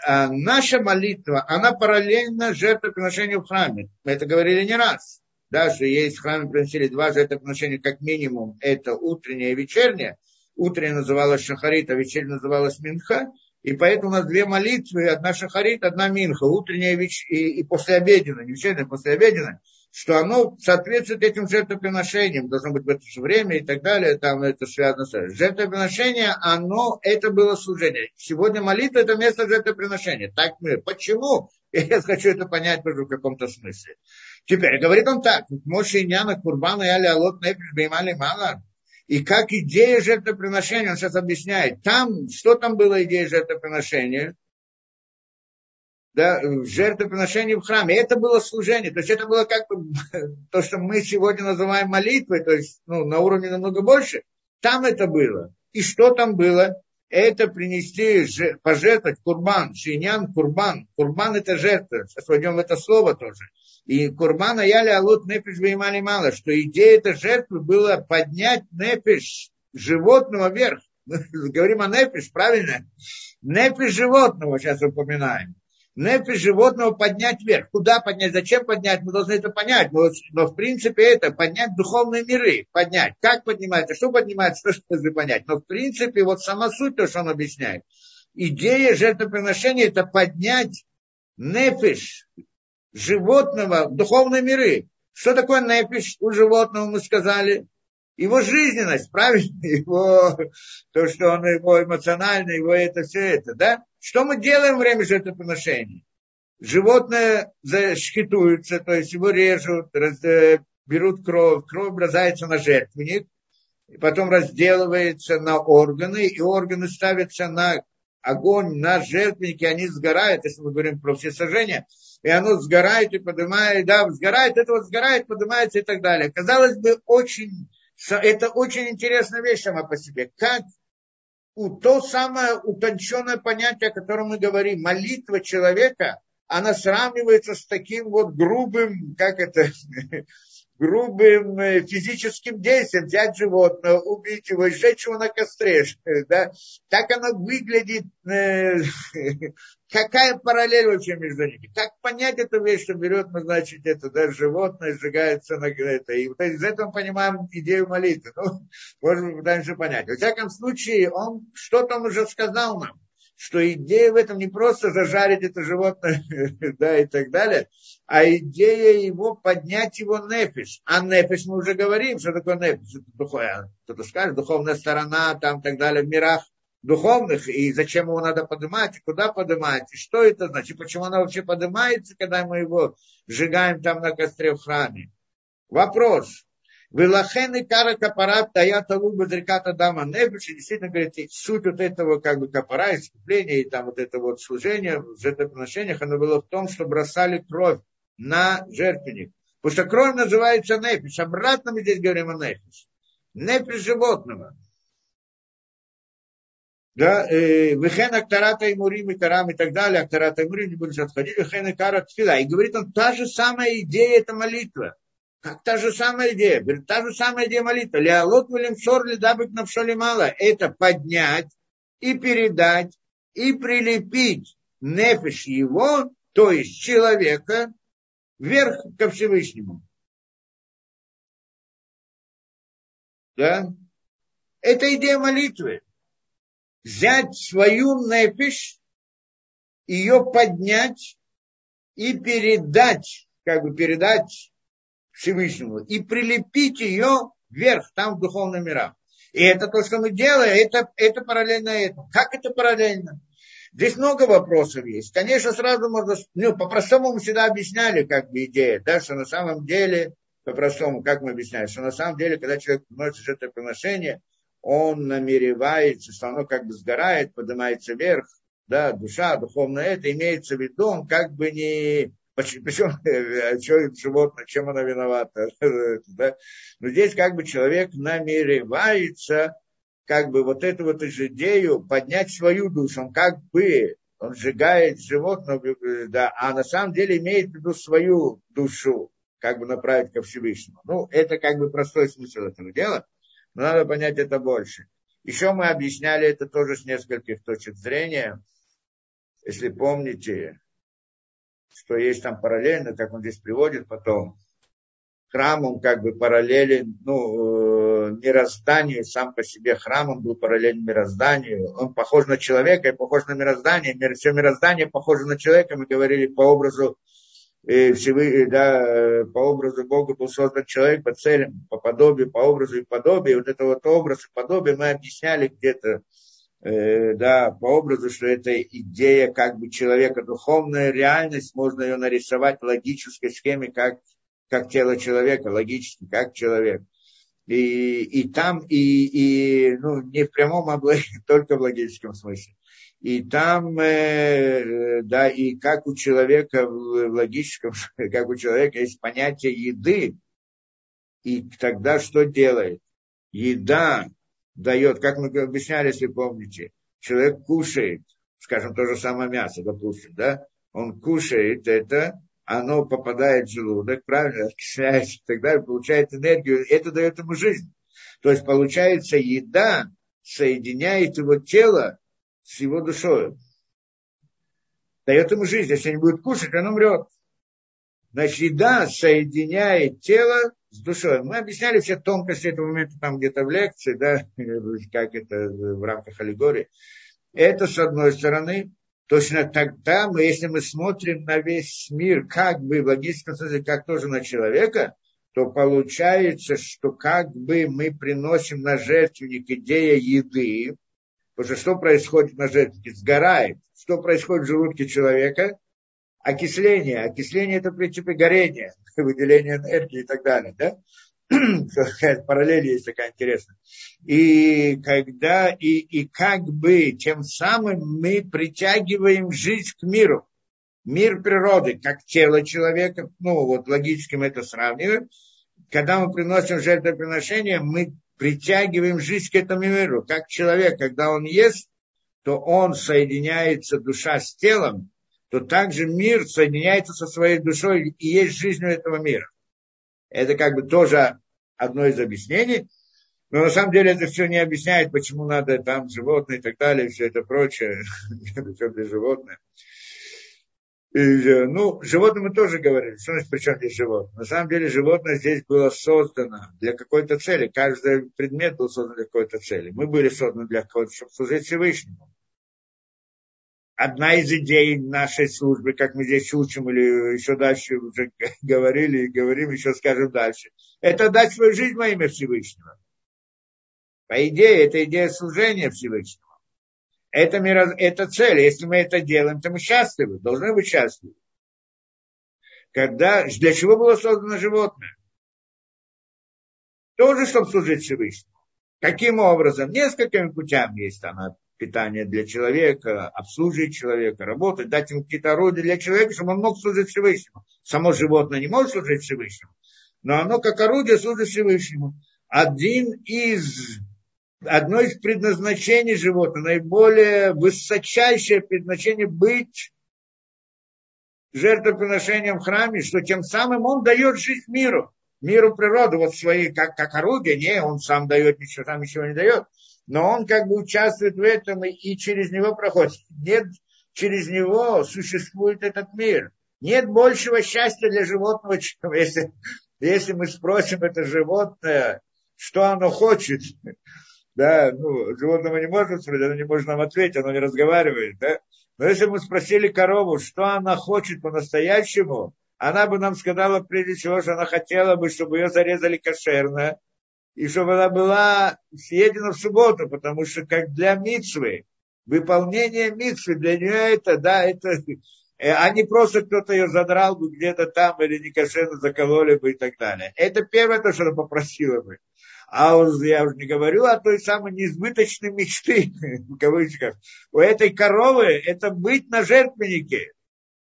а наша молитва, она параллельна жертвоприношению в храме. Мы это говорили не раз. Даже есть в храме приносили два жертвоприношения, как минимум, это утреннее и вечернее. Утреннее называлось шахарит, а вечернее называлось минха. И поэтому у нас две молитвы, одна шахарит, одна минха, утренняя и, и, и послеобеденная, не вечерняя, а послеобеденная что оно соответствует этим жертвоприношениям, должно быть в это же время и так далее, там это связано с жертвоприношение, оно, это было служение. Сегодня молитва это место жертвоприношения. Так мы, почему? Я хочу это понять в каком-то смысле. Теперь, говорит он так, Моше Иняна, Курбана, Яли, Алот, Непиш, Беймали, Мала, и как идея жертвоприношения, он сейчас объясняет, там, что там была идея жертвоприношения? Да, жертвоприношение в храме. Это было служение. То есть это было как то, что мы сегодня называем молитвой, то есть ну, на уровне намного больше. Там это было. И что там было? Это принести, пожертвовать курбан, шинян курбан. Курбан это жертва. Сейчас войдем в это слово тоже. И курбана яли алут нефиш веймали мало, что идея этой жертвы была поднять нефиш животного вверх. Говорим о нефиш, правильно? Нефиш животного сейчас упоминаем нефиш животного поднять вверх. Куда поднять, зачем поднять, мы должны это понять. Но, но в принципе это поднять духовные миры, поднять. Как поднимается, что поднимается, что должны понять. Но в принципе вот сама суть, то, что он объясняет. Идея жертвоприношения это поднять нефиш животного в духовные миры. Что такое нефиш у животного, мы сказали? Его жизненность, правильно? Его, то, что он его эмоционально, его это все это, да? Что мы делаем во время жертвоприношения? Животное защитуется, то есть его режут, раз, э, берут кровь, кровь бросается на жертвенник, и потом разделывается на органы, и органы ставятся на огонь на жертвеннике, они сгорают, если мы говорим про все сожжения, и оно сгорает и поднимает, да, сгорает, это вот сгорает, поднимается и так далее. Казалось бы, очень, это очень интересная вещь сама по себе. Как то самое утонченное понятие, о котором мы говорим, молитва человека, она сравнивается с таким вот грубым, как это, грубым э, физическим действием, взять животное, убить его, сжечь его на костре. Да? Так оно выглядит. Э, какая параллель вообще между ними? Как понять эту вещь, что берет, мы, значит, это, да, животное сжигается на это. И вот из этого мы понимаем идею молитвы. Ну, можем пытаемся понять. Во всяком случае, он что-то уже сказал нам что идея в этом не просто зажарить это животное, да, и так далее, а идея его поднять его нефиш. А нефиш мы уже говорим, что такое нефиш. Духовная, кто-то скажет, духовная сторона, там, так далее, в мирах духовных, и зачем его надо поднимать, и куда поднимать, и что это значит, почему она вообще поднимается, когда мы его сжигаем там на костре в храме. Вопрос, Вилахен и кара капарат таята луба зриката дама нефиш. Действительно, говорит, суть вот этого как бы капара, искупления и там вот это вот служение в жертвоприношениях, оно было в том, что бросали кровь на жертвенник. Потому что кровь называется нефиш. Обратно мы здесь говорим о нефиш. Нефиш животного. Да, э, Вехен Актарата и Мурим и Карам и так далее, Актарата и Мурим, не сейчас отходить, Вехен и Карат И говорит он, та же самая идея, это молитва. Как та же самая идея, говорит, та же самая идея молитвы. Леолот валим шорли дабык навшоли мало. Это поднять и передать и прилепить нефиш его, то есть человека, вверх ко Всевышнему. Да? Это идея молитвы. Взять свою нефиш, ее поднять и передать, как бы передать Всевышнему и прилепить ее вверх, там в духовном мирах. И это то, что мы делаем, это, это параллельно этому. Как это параллельно? Здесь много вопросов есть. Конечно, сразу можно... Ну, по-простому мы всегда объясняли, как бы идея, да, что на самом деле, по-простому, как мы объясняем, что на самом деле, когда человек приносит жертвоприношение, он намеревается, что оно как бы сгорает, поднимается вверх, да, душа, духовное это, имеется в виду, он как бы не Почему, что животное, чем оно виновато? да? Но здесь как бы человек намеревается как бы вот эту вот идею поднять свою душу. Он как бы он сжигает животное, да, а на самом деле имеет в виду свою душу, как бы направить ко Всевышнему. Ну, это как бы простой смысл этого дела, но надо понять это больше. Еще мы объясняли это тоже с нескольких точек зрения. Если помните, что есть там параллельно, как он здесь приводит потом. Храм, он как бы параллелен, ну, э, мирозданию, сам по себе храм, он был параллелен мирозданию. Он похож на человека и похож на мироздание. Все мироздание похоже на человека, мы говорили по образу и всевы, да, по образу Бога был создан человек по целям, по подобию, по образу и подобию. Вот это вот образ и подобие мы объясняли где-то Э, да, по образу, что это идея как бы человека, духовная реальность, можно ее нарисовать в логической схеме, как, как тело человека, логически, как человек. И, и там, и, и ну, не в прямом, а только в логическом смысле. И там, э, да, и как у человека в логическом, как у человека есть понятие еды, и тогда что делает? Еда дает, как мы объясняли, если помните, человек кушает, скажем, то же самое мясо, допустим, да, он кушает это, оно попадает в желудок, правильно, окисляется и так далее, получает энергию, это дает ему жизнь. То есть, получается, еда соединяет его тело с его душой. Дает ему жизнь. Если не будет кушать, он умрет. Значит, еда соединяет тело с душой. Мы объясняли все тонкости этого момента там где-то в лекции, да, как это в рамках аллегории. Это с одной стороны. Точно тогда, мы, если мы смотрим на весь мир, как бы в логическом смысле, как тоже на человека, то получается, что как бы мы приносим на жертвенник идея еды, потому что что происходит на жертвеннике? Сгорает. Что происходит в желудке человека? Окисление. Окисление – это, в принципе, горение, выделение энергии и так далее. Да? параллель есть такая интересная. И когда, и, и как бы, тем самым мы притягиваем жизнь к миру. Мир природы, как тело человека, ну вот логически мы это сравниваем. Когда мы приносим жертвоприношение, мы притягиваем жизнь к этому миру. Как человек, когда он ест, то он соединяется душа с телом, то также мир соединяется со своей душой и есть жизнь этого мира. Это как бы тоже одно из объяснений. Но на самом деле это все не объясняет, почему надо там животные и так далее, все это прочее. это все для животных. Э, ну, животным мы тоже говорили, что значит, при чем здесь животное? На самом деле животное здесь было создано для какой-то цели. Каждый предмет был создан для какой-то цели. Мы были созданы для какого-то, чтобы служить Всевышнему одна из идей нашей службы, как мы здесь учим или еще дальше уже говорили и говорим, еще скажем дальше, это дать свою жизнь во имя Всевышнего. По идее, это идея служения Всевышнего. Это, миро, это цель. Если мы это делаем, то мы счастливы, должны быть счастливы. Когда, для чего было создано животное? Тоже, чтобы служить Всевышнему. Каким образом? Несколькими путями есть она питание для человека, обслуживать человека, работать, дать ему какие-то орудия для человека, чтобы он мог служить Всевышнему. Само животное не может служить Всевышнему, но оно как орудие служит Всевышнему. Один из, одно из предназначений животного, наиболее высочайшее предназначение быть жертвоприношением в храме, что тем самым он дает жизнь миру, миру природы, вот свои, как, как орудие, не, он сам дает ничего, сам ничего не дает, но он как бы участвует в этом и через него проходит. Нет, через него существует этот мир. Нет большего счастья для животного, чем если, если мы спросим это животное, что оно хочет. Да, ну, животного не может спросить, оно не может нам ответить, оно не разговаривает, да. Но если мы спросили корову, что она хочет по-настоящему, она бы нам сказала, прежде всего, что она хотела бы, чтобы ее зарезали кошерно, и чтобы она была съедена в субботу, потому что как для мицвы, выполнение мицвы для нее это, да, это, э, а не просто кто-то ее задрал бы где-то там или некошерно закололи бы и так далее. Это первое то, что она попросила бы. А я уже не говорю о той самой неизбыточной мечты, в кавычках. У этой коровы это быть на жертвеннике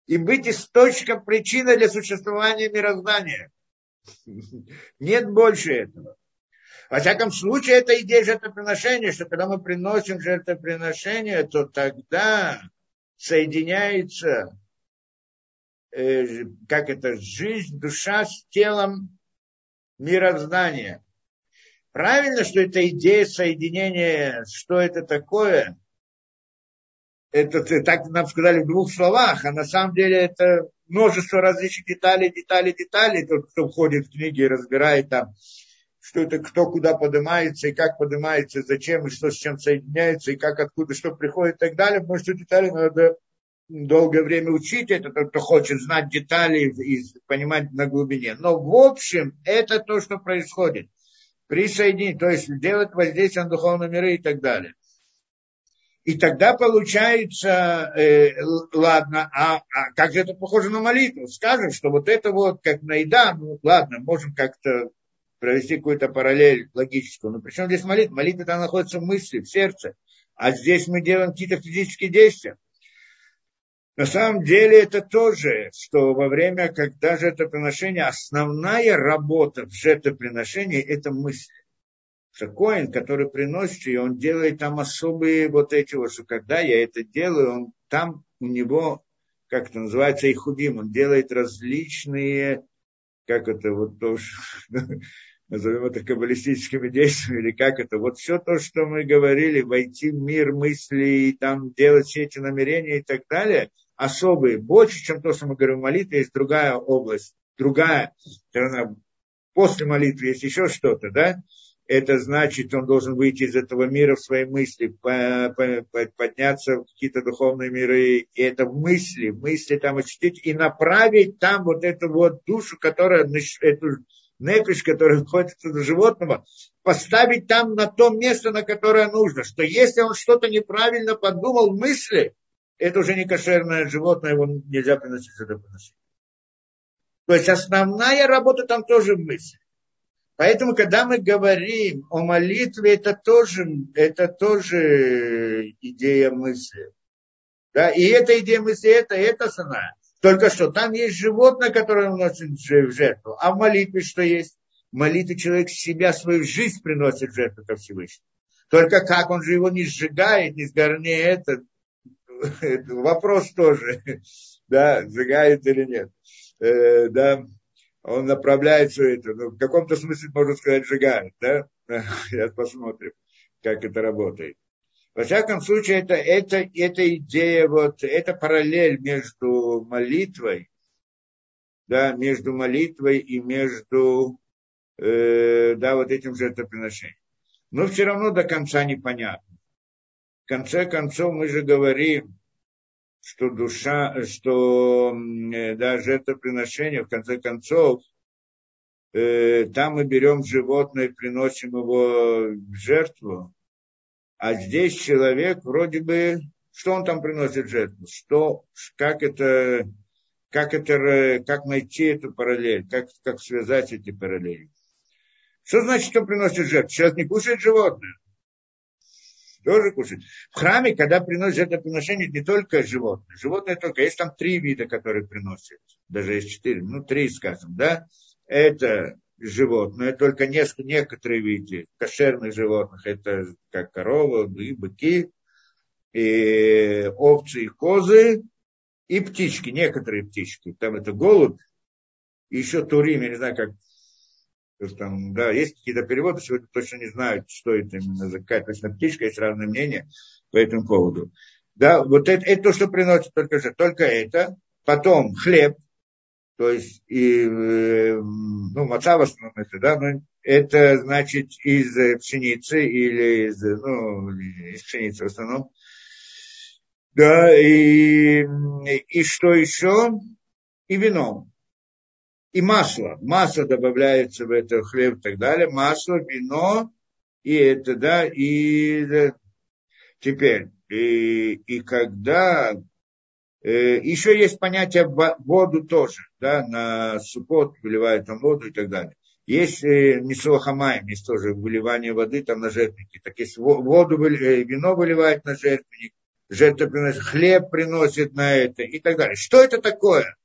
и быть источником причины для существования мироздания. Нет больше этого. Во всяком случае, это идея жертвоприношения, что когда мы приносим жертвоприношение, то тогда соединяется, э, как это, жизнь, душа с телом мироздания. Правильно, что это идея соединения, что это такое? Это так нам сказали в двух словах, а на самом деле это множество различных деталей, деталей, деталей. Тот, кто входит в книги и разбирает там что это кто куда поднимается, и как поднимается, зачем, и что с чем соединяется, и как откуда что приходит и так далее. Потому что детали надо долгое время учить, это тот, кто хочет знать детали и понимать на глубине. Но в общем, это то, что происходит. Присоединить, то есть делать воздействие на духовные миры и так далее. И тогда получается, э, ладно, а, а как же это похоже на молитву? Скажем, что вот это вот как на еда, ну ладно, можем как-то провести какую-то параллель логическую. Но причем здесь молитва? Молитва там находится в мысли, в сердце. А здесь мы делаем какие-то физические действия. На самом деле это тоже, что во время, когда жертвоприношение, основная работа в жертвоприношении – это мысль. Что коин, который приносит ее, он делает там особые вот эти вот, что когда я это делаю, он там у него, как это называется, и худим, он делает различные, как это вот тоже, назовем это каббалистическими действиями, или как это, вот все то, что мы говорили, войти в мир мыслей, там делать все эти намерения и так далее, особые, больше, чем то, что мы говорим в молитве, есть другая область, другая сторона. После молитвы есть еще что-то, да? Это значит, он должен выйти из этого мира в свои мысли, подняться в какие-то духовные миры, и это мысли, мысли там ощутить, и направить там вот эту вот душу, которая, эту нефиш, который входит из животного, поставить там на то место, на которое нужно. Что если он что-то неправильно подумал в мысли, это уже не кошерное животное, его нельзя приносить сюда приносить. То есть основная работа там тоже в мысли. Поэтому, когда мы говорим о молитве, это тоже, это тоже идея мысли. Да? И эта идея мысли, это, это сана. Только что там есть животное, которое вносит в жертву. А в молитве что есть? В молитве человек себя, свою жизнь приносит в жертву ко Всевышнему. Только как он же его не сжигает, не сгорнеет, это, вопрос тоже, да, сжигает или нет. Э, да, он направляет все это. Ну, в каком-то смысле, можно сказать, сжигает, да? Сейчас посмотрим, как это работает. Во всяком случае, это, это, это идея, вот, это параллель между молитвой, да, между молитвой и между, э, да, вот этим жертвоприношением. Но все равно до конца непонятно. В конце концов, мы же говорим, что душа, что э, да, жертвоприношение, в конце концов, э, там мы берем животное, приносим его в жертву, а здесь человек вроде бы, что он там приносит жертву, что, как это, как это, как найти эту параллель, как, как связать эти параллели. Что значит, что приносит жертву? Человек не кушает животное тоже кушать. В храме, когда приносят жертвоприношение, не только животные. Животные только, есть там три вида, которые приносят. Даже есть четыре, ну три, скажем, да. Это животные, только несколько, некоторые виды кошерных животных, это как корова, и быки, и овцы и козы, и птички, некоторые птички. Там это голубь, еще турим, я не знаю, как там, да, есть какие-то переводы, сегодня точно не знаю, что это именно за какая точно птичка, есть разные мнения по этому поводу. Да, вот это, это то, что приносит только же, только это. Потом хлеб, то есть и, э, ну, маца в основном это, да, но это значит из пшеницы или из, ну, из пшеницы в основном. Да, и, и что еще? И вино и масло. Масло добавляется в это хлеб и так далее. Масло, вино, и это, да, и теперь, и, и когда э, еще есть понятие воду тоже, да, на сукот выливают там воду и так далее. Есть э, Мисуахамаем, есть тоже выливание воды там на жертвенники. Так есть воду, э, вино выливает на жертвенник, жертва приносит, хлеб приносит на это и так далее. Что это такое?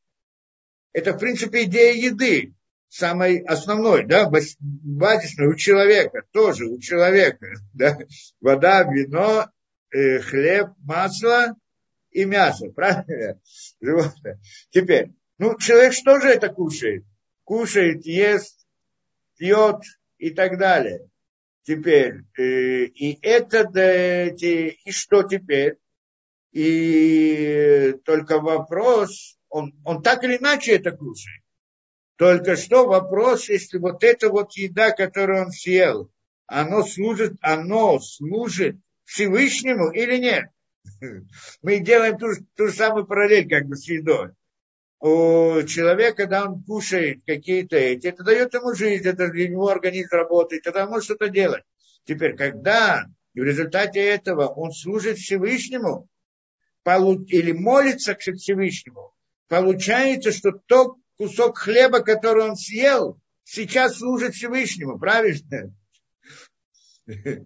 это, в принципе, идея еды, самой основной, да, базисной у человека, тоже у человека, да, вода, вино, э, хлеб, масло и мясо, правильно? Животное. Теперь, ну, человек что же это кушает? Кушает, ест, пьет и так далее. Теперь, э, и это, и что теперь? И только вопрос, он, он так или иначе это кушает. Только что вопрос, если вот эта вот еда, которую он съел, оно служит, оно служит Всевышнему или нет? Мы делаем ту, ту же самую параллель как бы с едой. У человека, когда он кушает какие-то эти, это дает ему жизнь, это для него организм работает, тогда он может что-то делать. Теперь, когда в результате этого он служит Всевышнему, или молится к Всевышнему, получается, что тот кусок хлеба, который он съел, сейчас служит Всевышнему, правильно? В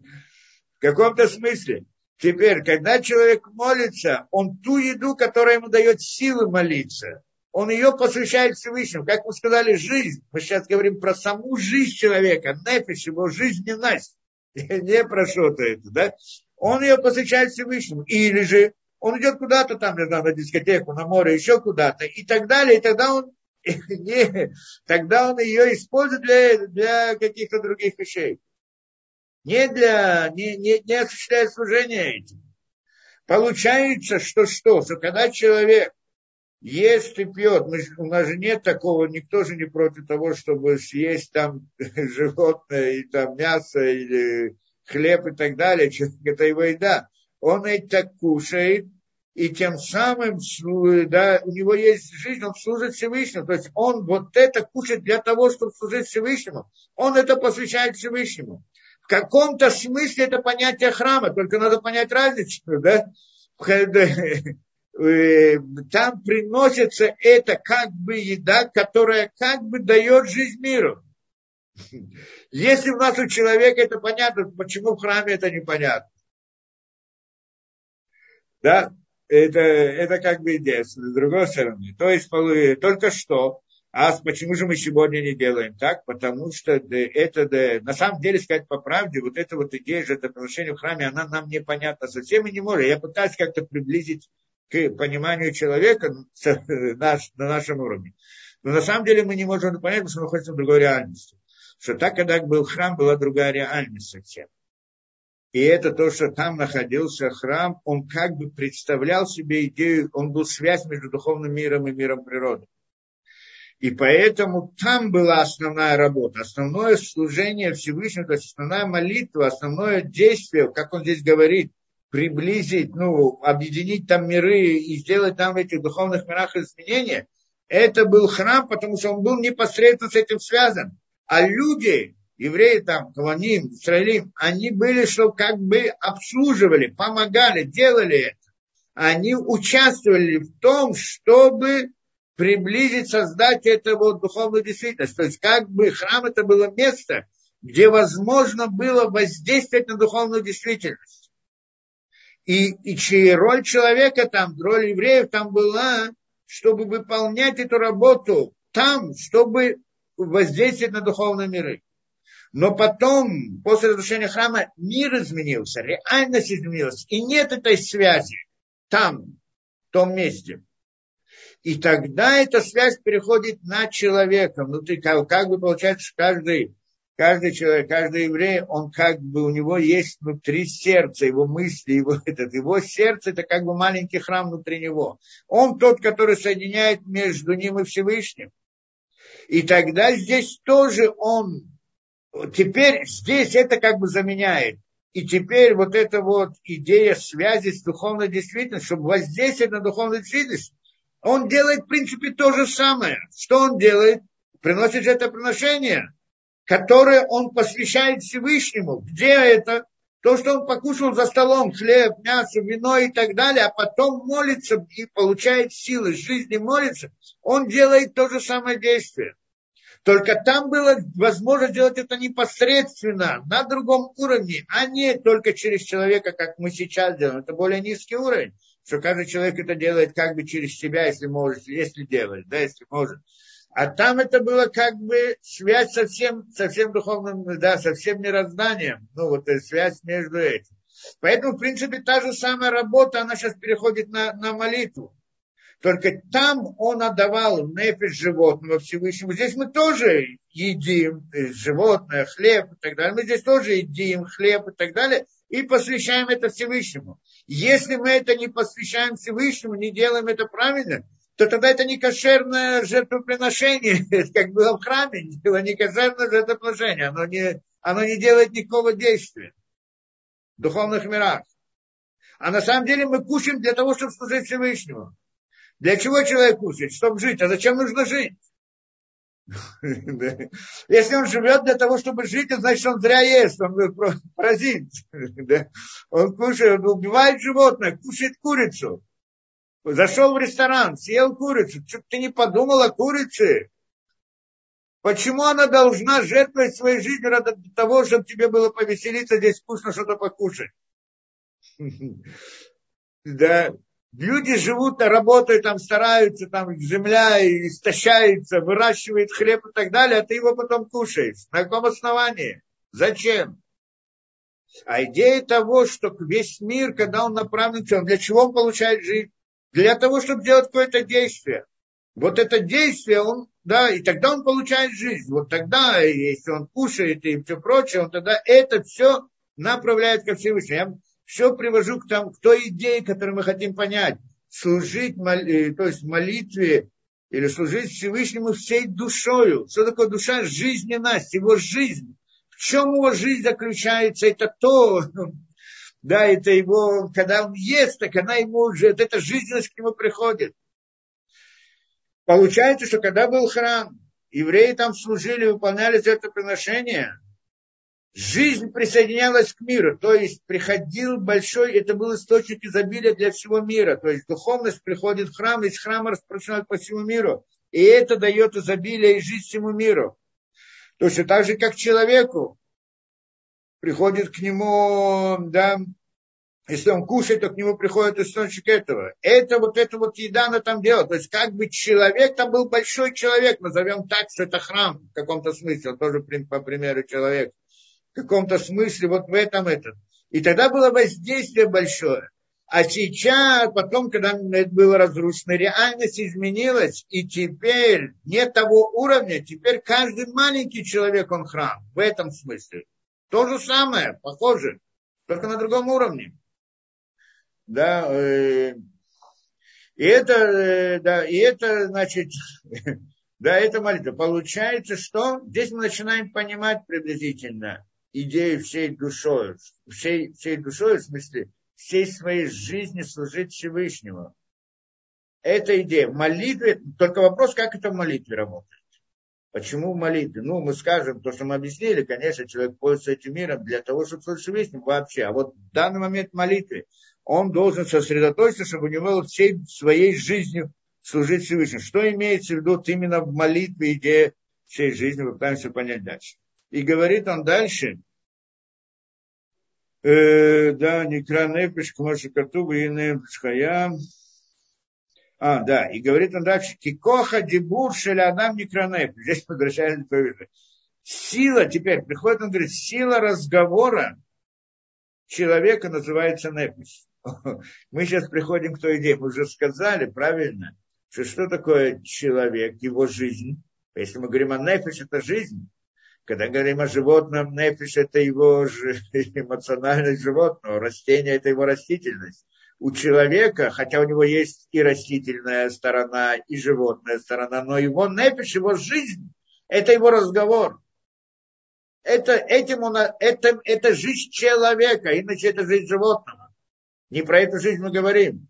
каком-то смысле. Теперь, когда человек молится, он ту еду, которая ему дает силы молиться, он ее посвящает Всевышнему. Как мы сказали, жизнь. Мы сейчас говорим про саму жизнь человека, нефиш, его жизненность. Не про что-то это, да? Он ее посвящает Всевышнему. Или же он идет куда-то там, не знаю, на дискотеку, на море, еще куда-то, и так далее, и тогда он, не, тогда он ее использует для, для каких-то других вещей. Не для, не, не, не осуществляет служение этим. Получается, что что? Что когда человек ест и пьет, мы, у нас же нет такого, никто же не против того, чтобы съесть там животное, и там мясо, или хлеб и так далее, это его еда он это кушает, и тем самым да, у него есть жизнь, он служит Всевышнему. То есть он вот это кушает для того, чтобы служить Всевышнему. Он это посвящает Всевышнему. В каком-то смысле это понятие храма, только надо понять разницу. Да? Э, там приносится это как бы еда, которая как бы дает жизнь миру. Если у нас у человека это понятно, почему в храме это непонятно? Да, это, это как бы идея, с другой стороны. То есть только что, а почему же мы сегодня не делаем так? Потому что это, на самом деле, сказать по правде, вот эта вот идея же отношение в храме, она нам непонятна совсем и не может. Я пытаюсь как-то приблизить к пониманию человека на нашем уровне. Но на самом деле мы не можем понять, потому что мы находимся в другой реальности. Что так, когда был храм, была другая реальность совсем. И это то, что там находился храм, он как бы представлял себе идею, он был связь между духовным миром и миром природы. И поэтому там была основная работа, основное служение Всевышнего, то есть основная молитва, основное действие, как он здесь говорит, приблизить, ну, объединить там миры и сделать там в этих духовных мирах изменения, это был храм, потому что он был непосредственно с этим связан. А люди, евреи там, Каваним, Израилим, они были, что как бы обслуживали, помогали, делали это. Они участвовали в том, чтобы приблизить, создать вот духовную действительность. То есть как бы храм это было место, где возможно было воздействовать на духовную действительность. И, и чья роль человека там, роль евреев там была, чтобы выполнять эту работу там, чтобы воздействовать на духовные миры. Но потом, после разрушения храма, мир изменился, реальность изменилась. И нет этой связи там, в том месте. И тогда эта связь переходит на человека. Внутри, как, как бы получается, каждый, каждый человек, каждый еврей, он как бы, у него есть внутри сердца, его мысли, его, этот, его сердце, это как бы маленький храм внутри него. Он тот, который соединяет между ним и Всевышним. И тогда здесь тоже он теперь здесь это как бы заменяет. И теперь вот эта вот идея связи с духовной действительностью, чтобы воздействовать на духовную действительность, он делает, в принципе, то же самое. Что он делает? Приносит это приношение, которое он посвящает Всевышнему. Где это? То, что он покушал за столом, хлеб, мясо, вино и так далее, а потом молится и получает силы, жизни молится, он делает то же самое действие. Только там было возможно сделать это непосредственно, на другом уровне, а не только через человека, как мы сейчас делаем. Это более низкий уровень, что каждый человек это делает как бы через себя, если может, если делает, да, если может. А там это было как бы связь со всем, со всем духовным, да, со всем мирозданием. Ну, вот э, связь между этим. Поэтому, в принципе, та же самая работа, она сейчас переходит на, на молитву. Только там он отдавал нефиш животного Всевышнему. Здесь мы тоже едим животное, хлеб и так далее. Мы здесь тоже едим хлеб и так далее. И посвящаем это Всевышнему. Если мы это не посвящаем Всевышнему, не делаем это правильно, то тогда это не кошерное жертвоприношение, как было в храме, было не кошерное жертвоприношение. Оно не, оно не делает никакого действия в духовных мирах. А на самом деле мы кушаем для того, чтобы служить Всевышнему. Для чего человек кушает? Чтобы жить. А зачем нужно жить? Если он живет для того, чтобы жить, значит, он зря ест, он паразит. Он кушает, убивает животное, кушает курицу. Зашел в ресторан, съел курицу. Что ты не подумал о курице? Почему она должна жертвовать своей жизнью ради того, чтобы тебе было повеселиться, здесь вкусно что-то покушать? Да, Люди живут, работают, там стараются, там земля истощается, выращивает хлеб и так далее, а ты его потом кушаешь. На каком основании? Зачем? А идея того, что весь мир, когда он направлен, для чего он получает жизнь? Для того, чтобы делать какое-то действие. Вот это действие, он, да, и тогда он получает жизнь. Вот тогда, если он кушает и все прочее, он тогда это все направляет ко Всевышнему все привожу к, там, к той идее, которую мы хотим понять. Служить, моли, то есть молитве или служить Всевышнему всей душою. Что такое душа? Жизненность, его жизнь. В чем его жизнь заключается? Это то, да, это его, когда он ест, так она ему уже, эта жизненность к нему приходит. Получается, что когда был храм, евреи там служили, выполняли это приношение, жизнь присоединялась к миру, то есть приходил большой, это был источник изобилия для всего мира, то есть духовность приходит в храм, из храма распространяют по всему миру, и это дает изобилие и жизнь всему миру. Точно так же, как человеку. Приходит к нему, да, если он кушает, то к нему приходит источник этого. Это вот эта вот еда она там делает. То есть как бы человек, там был большой человек, назовем так, что это храм в каком-то смысле, тоже по примеру человек. В каком-то смысле вот в этом этот. И тогда было воздействие большое. А сейчас, потом, когда это было разрушено, реальность изменилась, и теперь нет того уровня, теперь каждый маленький человек, он храм. В этом смысле. То же самое, похоже, только на другом уровне. Да, э, и это, э, да, и это, значит, да, это молитва. Получается, что здесь мы начинаем понимать приблизительно идею всей душой, всей, всей душой, в смысле, всей своей жизни служить Всевышнему. Это идея. В молитве, только вопрос, как это в молитве работает. Почему в молитве? Ну, мы скажем, то, что мы объяснили, конечно, человек пользуется этим миром для того, чтобы служить Всевышнему вообще. А вот в данный момент в молитве он должен сосредоточиться, чтобы у него всей своей жизнью служить Всевышнему. Что имеется в виду именно в молитве, идея всей жизни, мы пытаемся понять дальше. И говорит он дальше, Э, да, Никра Нефиш, Кмаши Катуба и Нефишхая. А, да, и говорит он дальше, Кикоха Дебур Шелянам Никранеф. Здесь возвращается Сила, теперь приходит, он говорит, сила разговора человека называется нефиш. Мы сейчас приходим к той идее, мы уже сказали, правильно, что что такое человек, его жизнь. Если мы говорим о нефиш, это жизнь. Когда говорим о животном, нефиш – это его эмоциональность животного, растение – это его растительность. У человека, хотя у него есть и растительная сторона, и животная сторона, но его нефиш, его жизнь – это его разговор. Это, этим он, это, это жизнь человека, иначе это жизнь животного. Не про эту жизнь мы говорим.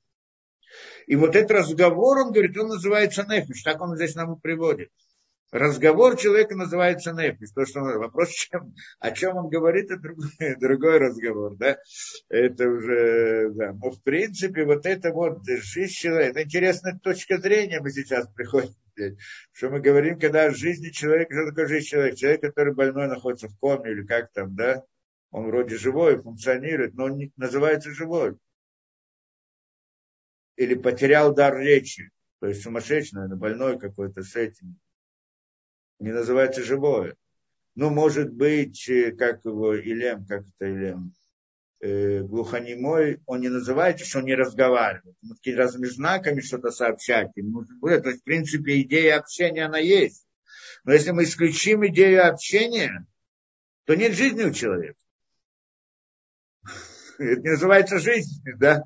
И вот этот разговор, он говорит, он называется нефиш, так он здесь нам и приводит. Разговор человека называется нефис. То, что он, вопрос, чем, о чем он говорит, это другой, другой разговор. Да? Это уже, да. Но в принципе, вот это вот жизнь человека, это интересная точка зрения мы сейчас приходим. Что мы говорим, когда о жизни человека, что такое жизнь человека? Человек, который больной находится в коме или как там, да? Он вроде живой, функционирует, но он не называется живой. Или потерял дар речи. То есть сумасшедший, наверное, больной какой-то с этим не называется живое. Ну, может быть, э, как его Илем, как это Илем, э, глухонемой, он не называется, что он не разговаривает. Он разными знаками что-то сообщать. Ему, то есть, в принципе, идея общения, она есть. Но если мы исключим идею общения, то нет жизни у человека. Это называется жизнь, да?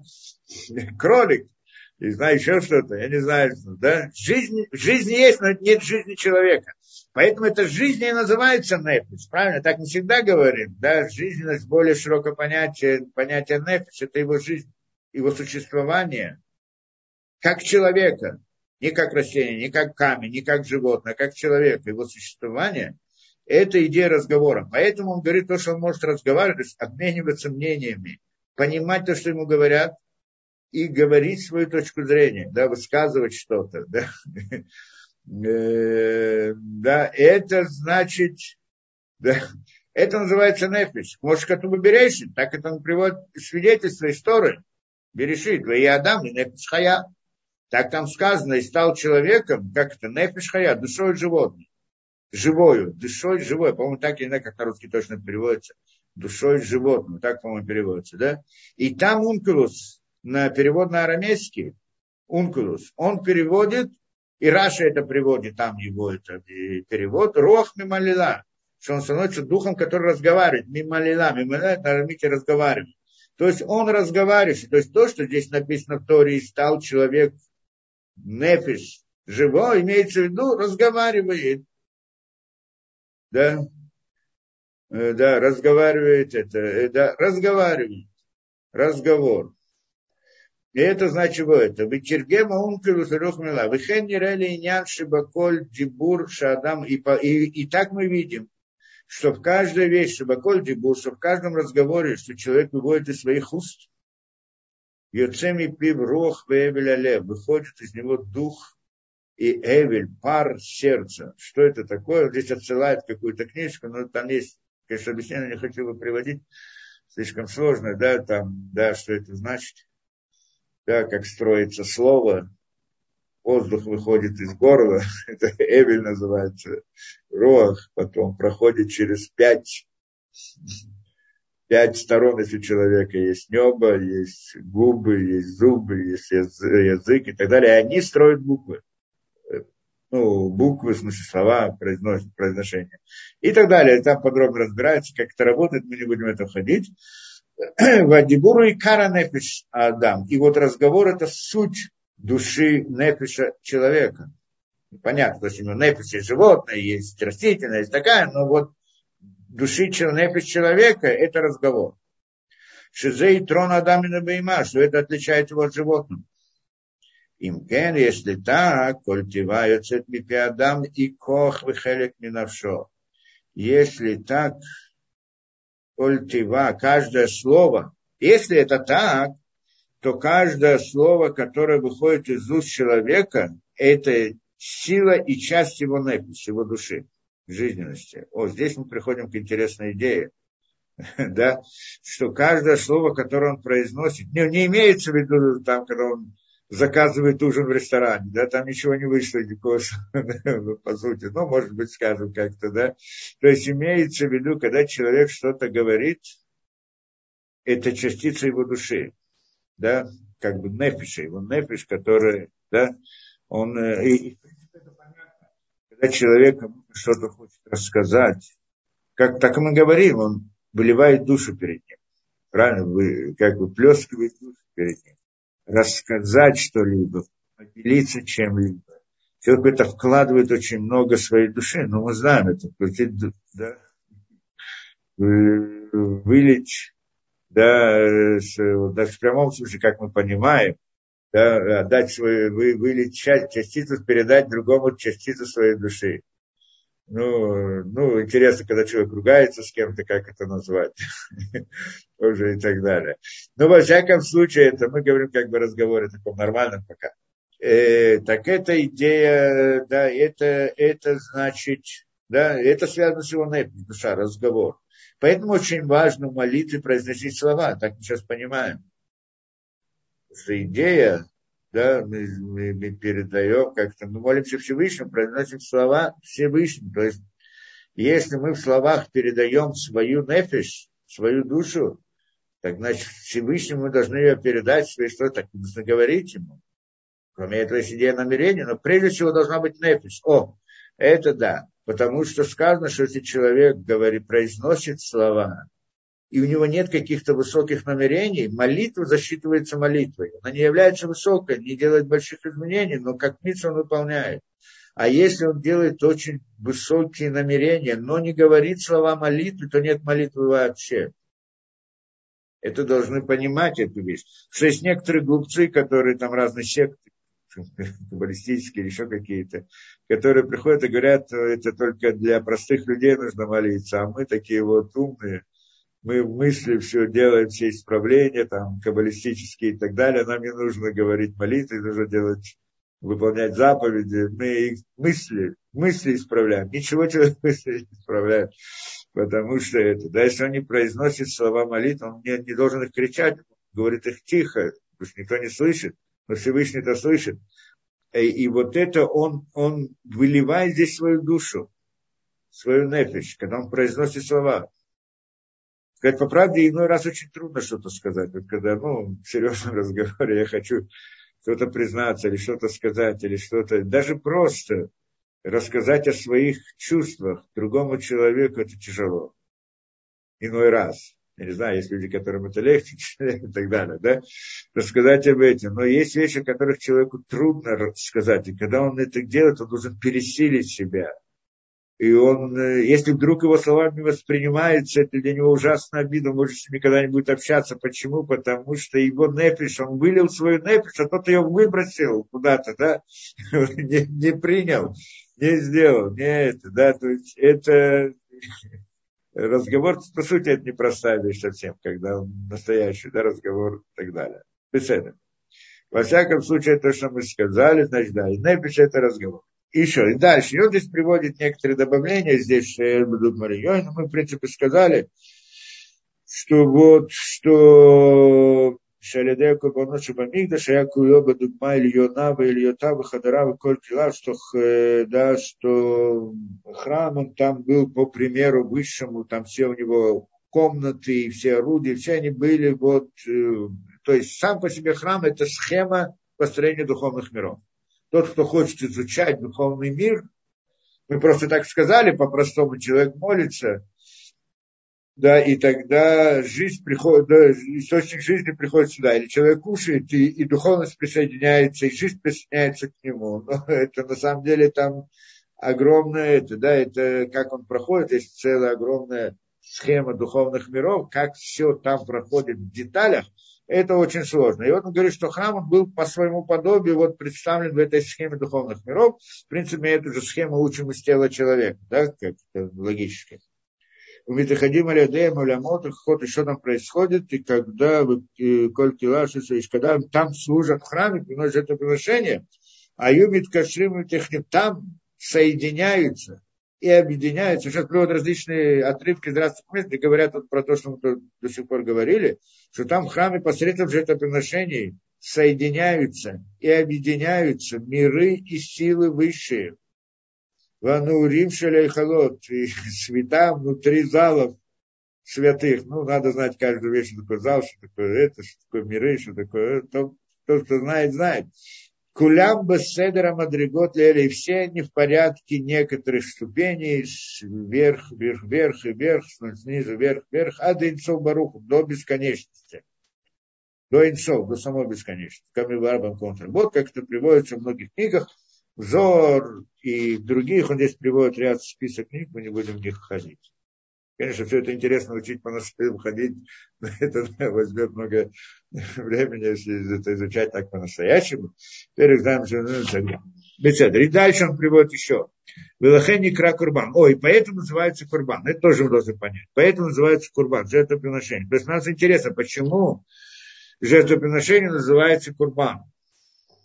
Кролик не знаю, еще что-то, я не знаю, да. Жизнь, жизнь есть, но нет жизни человека. Поэтому эта жизнь и называется нефиш, правильно? Так не всегда говорим, да. Жизненность более широкое понятие, понятие нефиш, это его жизнь, его существование, как человека, не как растение, не как камень, не как животное, а как человек, его существование, это идея разговора. Поэтому он говорит то, что он может разговаривать, обмениваться мнениями, понимать то, что ему говорят, и говорить свою точку зрения, да, высказывать что-то, да. Э, да, это значит, да, это называется нефиш. Может, как берешит, так это он приводит свидетельство истории. Берешит, и Адам, и нефиш хая. Так там сказано, и стал человеком, как это, нефиш хая, душой животным. Живою, душой живой. По-моему, так или иначе, как на русский точно переводится. Душой животным, так, по-моему, переводится, да? И там ункулус, на перевод на арамейский, ункулус, он переводит, и Раша это приводит, там его это перевод, рох мималила, что он становится духом, который разговаривает, мималила, мималила, на арамите разговаривает. То есть он разговаривает, то есть то, что здесь написано в Торе, стал человек нефиш, живой, имеется в виду, разговаривает. Да, э, да, разговаривает это, э, да, разговаривает, разговор. И это значит вот это. Вичергема ункерус рухмила. Вихен нирели инян шибаколь дибур шадам. И, и, и так мы видим, что в каждой вещи, шибаколь дибур, что в каждом разговоре, что человек выводит из своих уст, Йоцеми пив рох вебеля выходит из него дух и Эвель, пар сердца. Что это такое? Здесь отсылает какую-то книжку, но там есть, конечно, объяснение, не хочу его приводить, слишком сложно, да, там, да, что это значит, да, как строится слово, воздух выходит из горла, это Эвель называется, Роах, потом проходит через пять, пять сторон у человека. Есть небо, есть губы, есть зубы, есть язык и так далее. И они строят буквы ну, буквы, в смысле слова, произношение. И так далее. Там подробно разбирается, как это работает, мы не будем это входить. Вадибуру и кара нефиш Адам. И вот разговор это суть души нефиша человека. Понятно, то есть у него нефиш есть животное, есть растительное, есть такая, но вот души нефиш человека это разговор. Шизей трон Адамина Бейма, что это отличает его от животного. Им кен, если так, коль тива йоцет адам и кох выхелек минавшо. Если так, коль тива, каждое слово, если это так, то каждое слово, которое выходит из уст человека, это сила и часть его неписи, его души, жизненности. О, здесь мы приходим к интересной идее. да, что каждое слово, которое он произносит, не, не имеется в виду там, когда он заказывает ужин в ресторане, да, там ничего не вышло, никакого, по сути, ну, может быть, скажем как-то, да. То есть имеется в виду, когда человек что-то говорит, это частица его души, да, как бы нефиша, его нефиш, который, да, он, э, и, когда человек что-то хочет рассказать, как так мы говорим, он выливает душу перед ним, правильно, как бы плескивает душу перед ним рассказать что-либо, поделиться чем-либо. Человек это вкладывает очень много своей души, но мы знаем это, да, вылить, да, даже в прямом смысле, как мы понимаем, да, отдать свою, вы, вылить часть, частицу, передать другому частицу своей души. Ну, ну, интересно, когда человек ругается с кем-то, как это назвать, тоже и так далее. Но во всяком случае, это мы говорим как бы разговоре таком нормальном пока. Э, так эта идея, да, это, это значит, да, это связано с его непи, душа, разговор. Поэтому очень важно в молитве произносить слова, так мы сейчас понимаем. Что идея да, мы, мы, мы передаем как-то, мы молимся Всевышнему, произносим слова Всевышнему. То есть, если мы в словах передаем свою нефиш, свою душу, так значит Всевышнему мы должны ее передать, свои что так нужно говорить ему. Кроме этого есть идея намерения, но прежде всего должна быть нефиш. О, это да. Потому что сказано, что если человек говорит, произносит слова, и у него нет каких-то высоких намерений, молитва засчитывается молитвой. Она не является высокой, не делает больших изменений, но как митцва он выполняет. А если он делает очень высокие намерения, но не говорит слова молитвы, то нет молитвы вообще. Это должны понимать эту вещь. Что есть некоторые глупцы, которые там разные секты, каббалистические или еще какие-то, которые приходят и говорят, это только для простых людей нужно молиться, а мы такие вот умные, мы в мысли все делаем, все исправления, там, каббалистические и так далее, нам не нужно говорить молитвы, нужно делать, выполнять заповеди, мы их мысли, мысли исправляем, ничего человек мысли не исправляет, потому что это, да, если он не произносит слова молитвы, он не, не должен их кричать, говорит их тихо, потому что никто не слышит, но Всевышний это слышит. И, и вот это он, он выливает здесь свою душу, свою нефиш, когда он произносит слова. Сказать по правде, иной раз очень трудно что-то сказать. Вот когда, ну, в серьезном разговоре я хочу что-то признаться или что-то сказать, или что-то, даже просто рассказать о своих чувствах другому человеку, это тяжело. Иной раз. Я не знаю, есть люди, которым это легче и так далее, да, рассказать об этом. Но есть вещи, о которых человеку трудно сказать. И когда он это делает, он должен пересилить себя – и он, э, если вдруг его словами воспринимается, это для него ужасно обидно, он может с ним никогда не будет общаться. Почему? Потому что его нефиш, он вылил свою нефиш, а тот ее выбросил куда-то, да, не, не принял, не сделал, не это, да, то есть это разговор, по сути, это непростая вещь совсем, когда он настоящий, да, разговор и так далее. Беседа. Во всяком случае, то, что мы сказали, значит, да, и Непиш это разговор еще и дальше. И он здесь приводит некоторые добавления, здесь будут Марьей, но ну, мы, в принципе, сказали, что вот, что Шалидеку Баноши Бамигда, Шаяку Йоба Дугма, Ильонава, Ильотава, Хадарава, Кольтила, что, э, да, что храм он там был по примеру высшему, там все у него комнаты и все орудия, все они были вот, э, то есть сам по себе храм это схема построения духовных миров. Тот, кто хочет изучать духовный мир, мы просто так сказали, по-простому человек молится, да, и тогда жизнь приходит, да, источник жизни приходит сюда, или человек кушает, и, и духовность присоединяется, и жизнь присоединяется к нему. Но это на самом деле там огромное, это, да, это как он проходит, есть целая огромная схема духовных миров, как все там проходит в деталях, это очень сложно. И вот он говорит, что храм был по своему подобию вот представлен в этой схеме духовных миров. В принципе, эту же схему учим из тела человека, да, как это логически. У Митахадим Алядеем Алямот, ход еще там происходит, и когда э, Кольки Лашиса, когда там служат в храме, приносят это приношение, а Юмит Кашрим и там соединяются и объединяются. Сейчас приводят различные отрывки из разных мест, где говорят вот про то, что мы до сих пор говорили, что там в храме посредством жертвоприношений соединяются и объединяются миры и силы высшие. Ванурим шаляйхалот, и света внутри залов святых. Ну, надо знать каждую вещь, что такое зал, что такое это, что такое миры, что такое... То, кто знает, знает. Кулям беседера мадригот лели, все они в порядке некоторых ступеней, вверх, вверх, вверх и вверх, снизу, вверх, вверх, а до инцов баруху, до бесконечности. До инцов, до самой бесконечности. Камиварбам контр. Вот как это приводится в многих книгах. Зор и других, он здесь приводит ряд список книг, мы не будем в них ходить. Конечно, все это интересно учить по нашим ходить, но это возьмет много времени, если это изучать так по-настоящему. Теперь же ну, Беседа. И дальше он приводит еще. Велахени кра курбан. Ой, поэтому называется курбан. Это тоже мы должны понять. Поэтому называется курбан, жертвоприношение. То есть нас интересно, почему жертвоприношение называется курбан.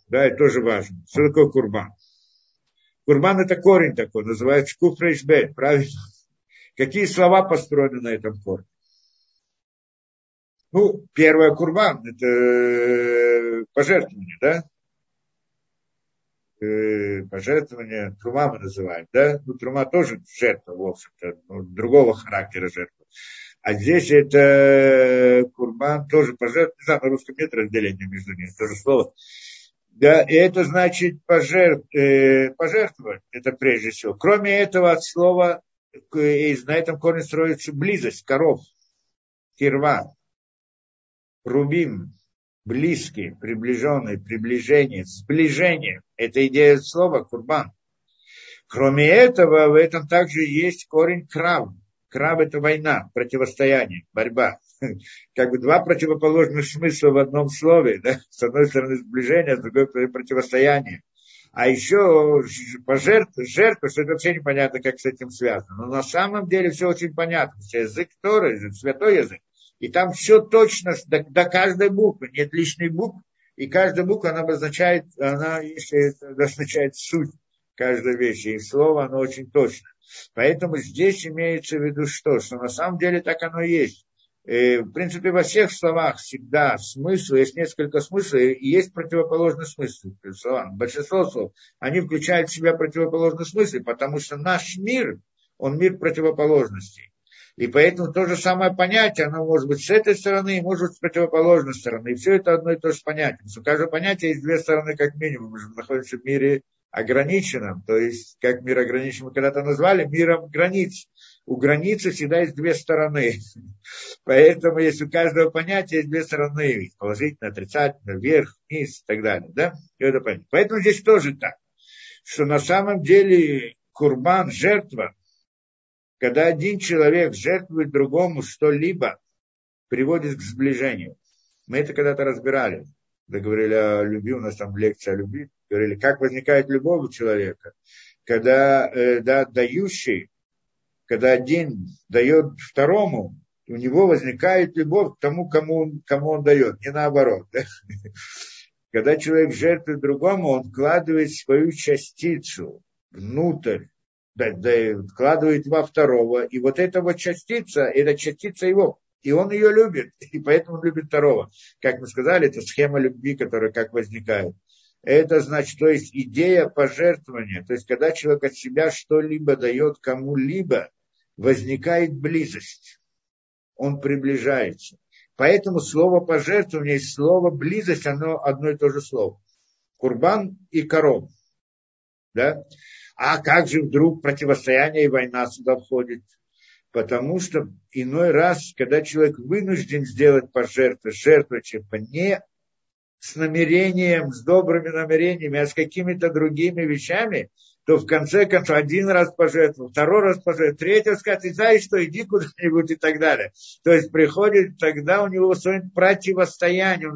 Да, это тоже важно. Что такое курбан? Курбан это корень такой, называется куфрейшбет, правильно? Какие слова построены на этом корне? Ну, первое курбан, это э, пожертвование, да? Э, пожертвование, трума мы называем, да? Ну, трума тоже жертва, в общем-то, ну, другого характера жертва. А здесь это курбан тоже пожертвование, не знаю, на русском нет разделения между ними, тоже слово. Да, и это значит пожертв, э, пожертвовать, это прежде всего. Кроме этого, от слова, э, на этом корне строится близость, коров, кирва, рубим, близкий, приближенный, приближение, сближение. Это идея слова курбан. Кроме этого, в этом также есть корень крав. Крав – это война, противостояние, борьба. Как бы два противоположных смысла в одном слове. Да? С одной стороны сближение, с другой противостояние. А еще пожертва, жертва, что это вообще непонятно, как с этим связано. Но на самом деле все очень понятно. Язык Торы, святой язык. И там все точно, до, до каждой буквы, нет лишних букв. И каждая буква, она обозначает, она, если это обозначает суть каждой вещи. И слово, оно очень точно. Поэтому здесь имеется в виду что? Что на самом деле так оно и есть. И, в принципе, во всех словах всегда смысл, есть несколько смыслов, и есть противоположный смысл. Словам. Большинство слов, они включают в себя противоположный смысл, потому что наш мир, он мир противоположностей. И поэтому то же самое понятие, оно может быть с этой стороны и может быть с противоположной стороны. И все это одно и то же понятие. Потому что у каждого понятия есть две стороны как минимум. Мы же находимся в мире ограниченном, то есть, как мир ограничен мы когда-то назвали, миром границ. У границы всегда есть две стороны. Поэтому есть у каждого понятия есть две стороны. Положительно, отрицательно, вверх, вниз и так далее. Да? И это понятно. Поэтому здесь тоже так. Что на самом деле курбан, жертва, когда один человек жертвует другому что-либо, приводит к сближению. Мы это когда-то разбирали. Когда говорили о любви, у нас там лекция о любви говорили, как возникает любовь у человека, когда э, да, дающий, когда один дает второму, у него возникает любовь к тому, кому он, кому он дает, не наоборот. Да? когда человек жертвует другому, он вкладывает свою частицу внутрь, да, да, вкладывает во второго, и вот эта вот частица, это частица его, и он ее любит, и поэтому любит второго. Как мы сказали, это схема любви, которая как возникает. Это значит, то есть идея пожертвования, то есть когда человек от себя что-либо дает кому-либо, возникает близость, он приближается. Поэтому слово пожертвование и слово близость, оно одно и то же слово. Курбан и коров. Да? А как же вдруг противостояние и война сюда входит? Потому что иной раз, когда человек вынужден сделать пожертву, жертву чем-то не с намерением, с добрыми намерениями, а с какими-то другими вещами, то в конце концов один раз пожертвовал, второй раз пожертвовал, третий раз сказать, знаешь что, иди куда-нибудь и так далее. То есть приходит, тогда у него свое противостояние,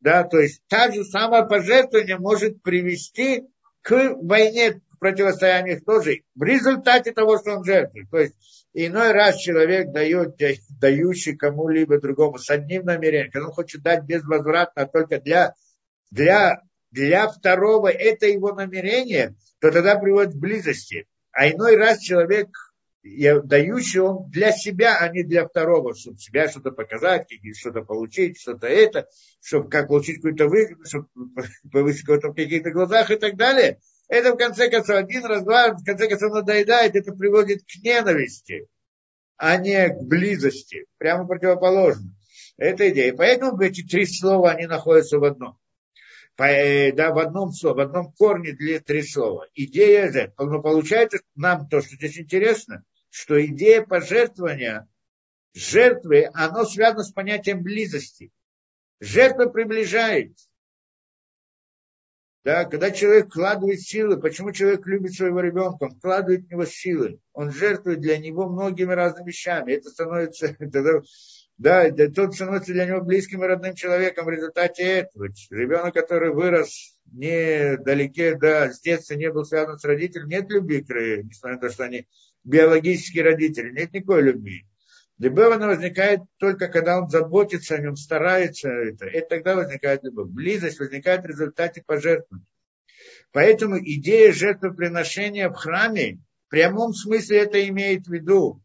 да, то есть та же самое пожертвование может привести к войне, к противостоянию тоже, в результате того, что он жертвует. То есть иной раз человек дает, дающий кому-либо другому с одним намерением, он хочет дать безвозвратно, только для, для, для второго это его намерение, то тогда приводит к близости. А иной раз человек, дающий он для себя, а не для второго, чтобы себя что-то показать, что-то получить, что-то это, чтобы как получить какую-то выгоду, чтобы повысить кого-то в каких-то глазах и так далее – это в конце концов один раз, два, в конце концов надоедает, это приводит к ненависти, а не к близости. Прямо противоположно. Это идея. Поэтому эти три слова, они находятся в одном. Э, да, в одном слове, в одном корне для три слова. Идея же, но получается нам то, что здесь интересно, что идея пожертвования, жертвы, оно связано с понятием близости. Жертва приближает. Да, когда человек вкладывает силы, почему человек любит своего ребенка? Он вкладывает в него силы, он жертвует для него многими разными вещами. Это становится, это, да, тот становится для него близким и родным человеком в результате этого. Ребенок, который вырос недалеке, да, с детства не был связан с родителем, нет любви к несмотря на то, что они биологические родители, нет никакой любви. Любовь, она возникает только когда он заботится о нем, старается это. Это тогда возникает любовь. Близость возникает в результате пожертвования. Поэтому идея жертвоприношения в храме, в прямом смысле это имеет в виду,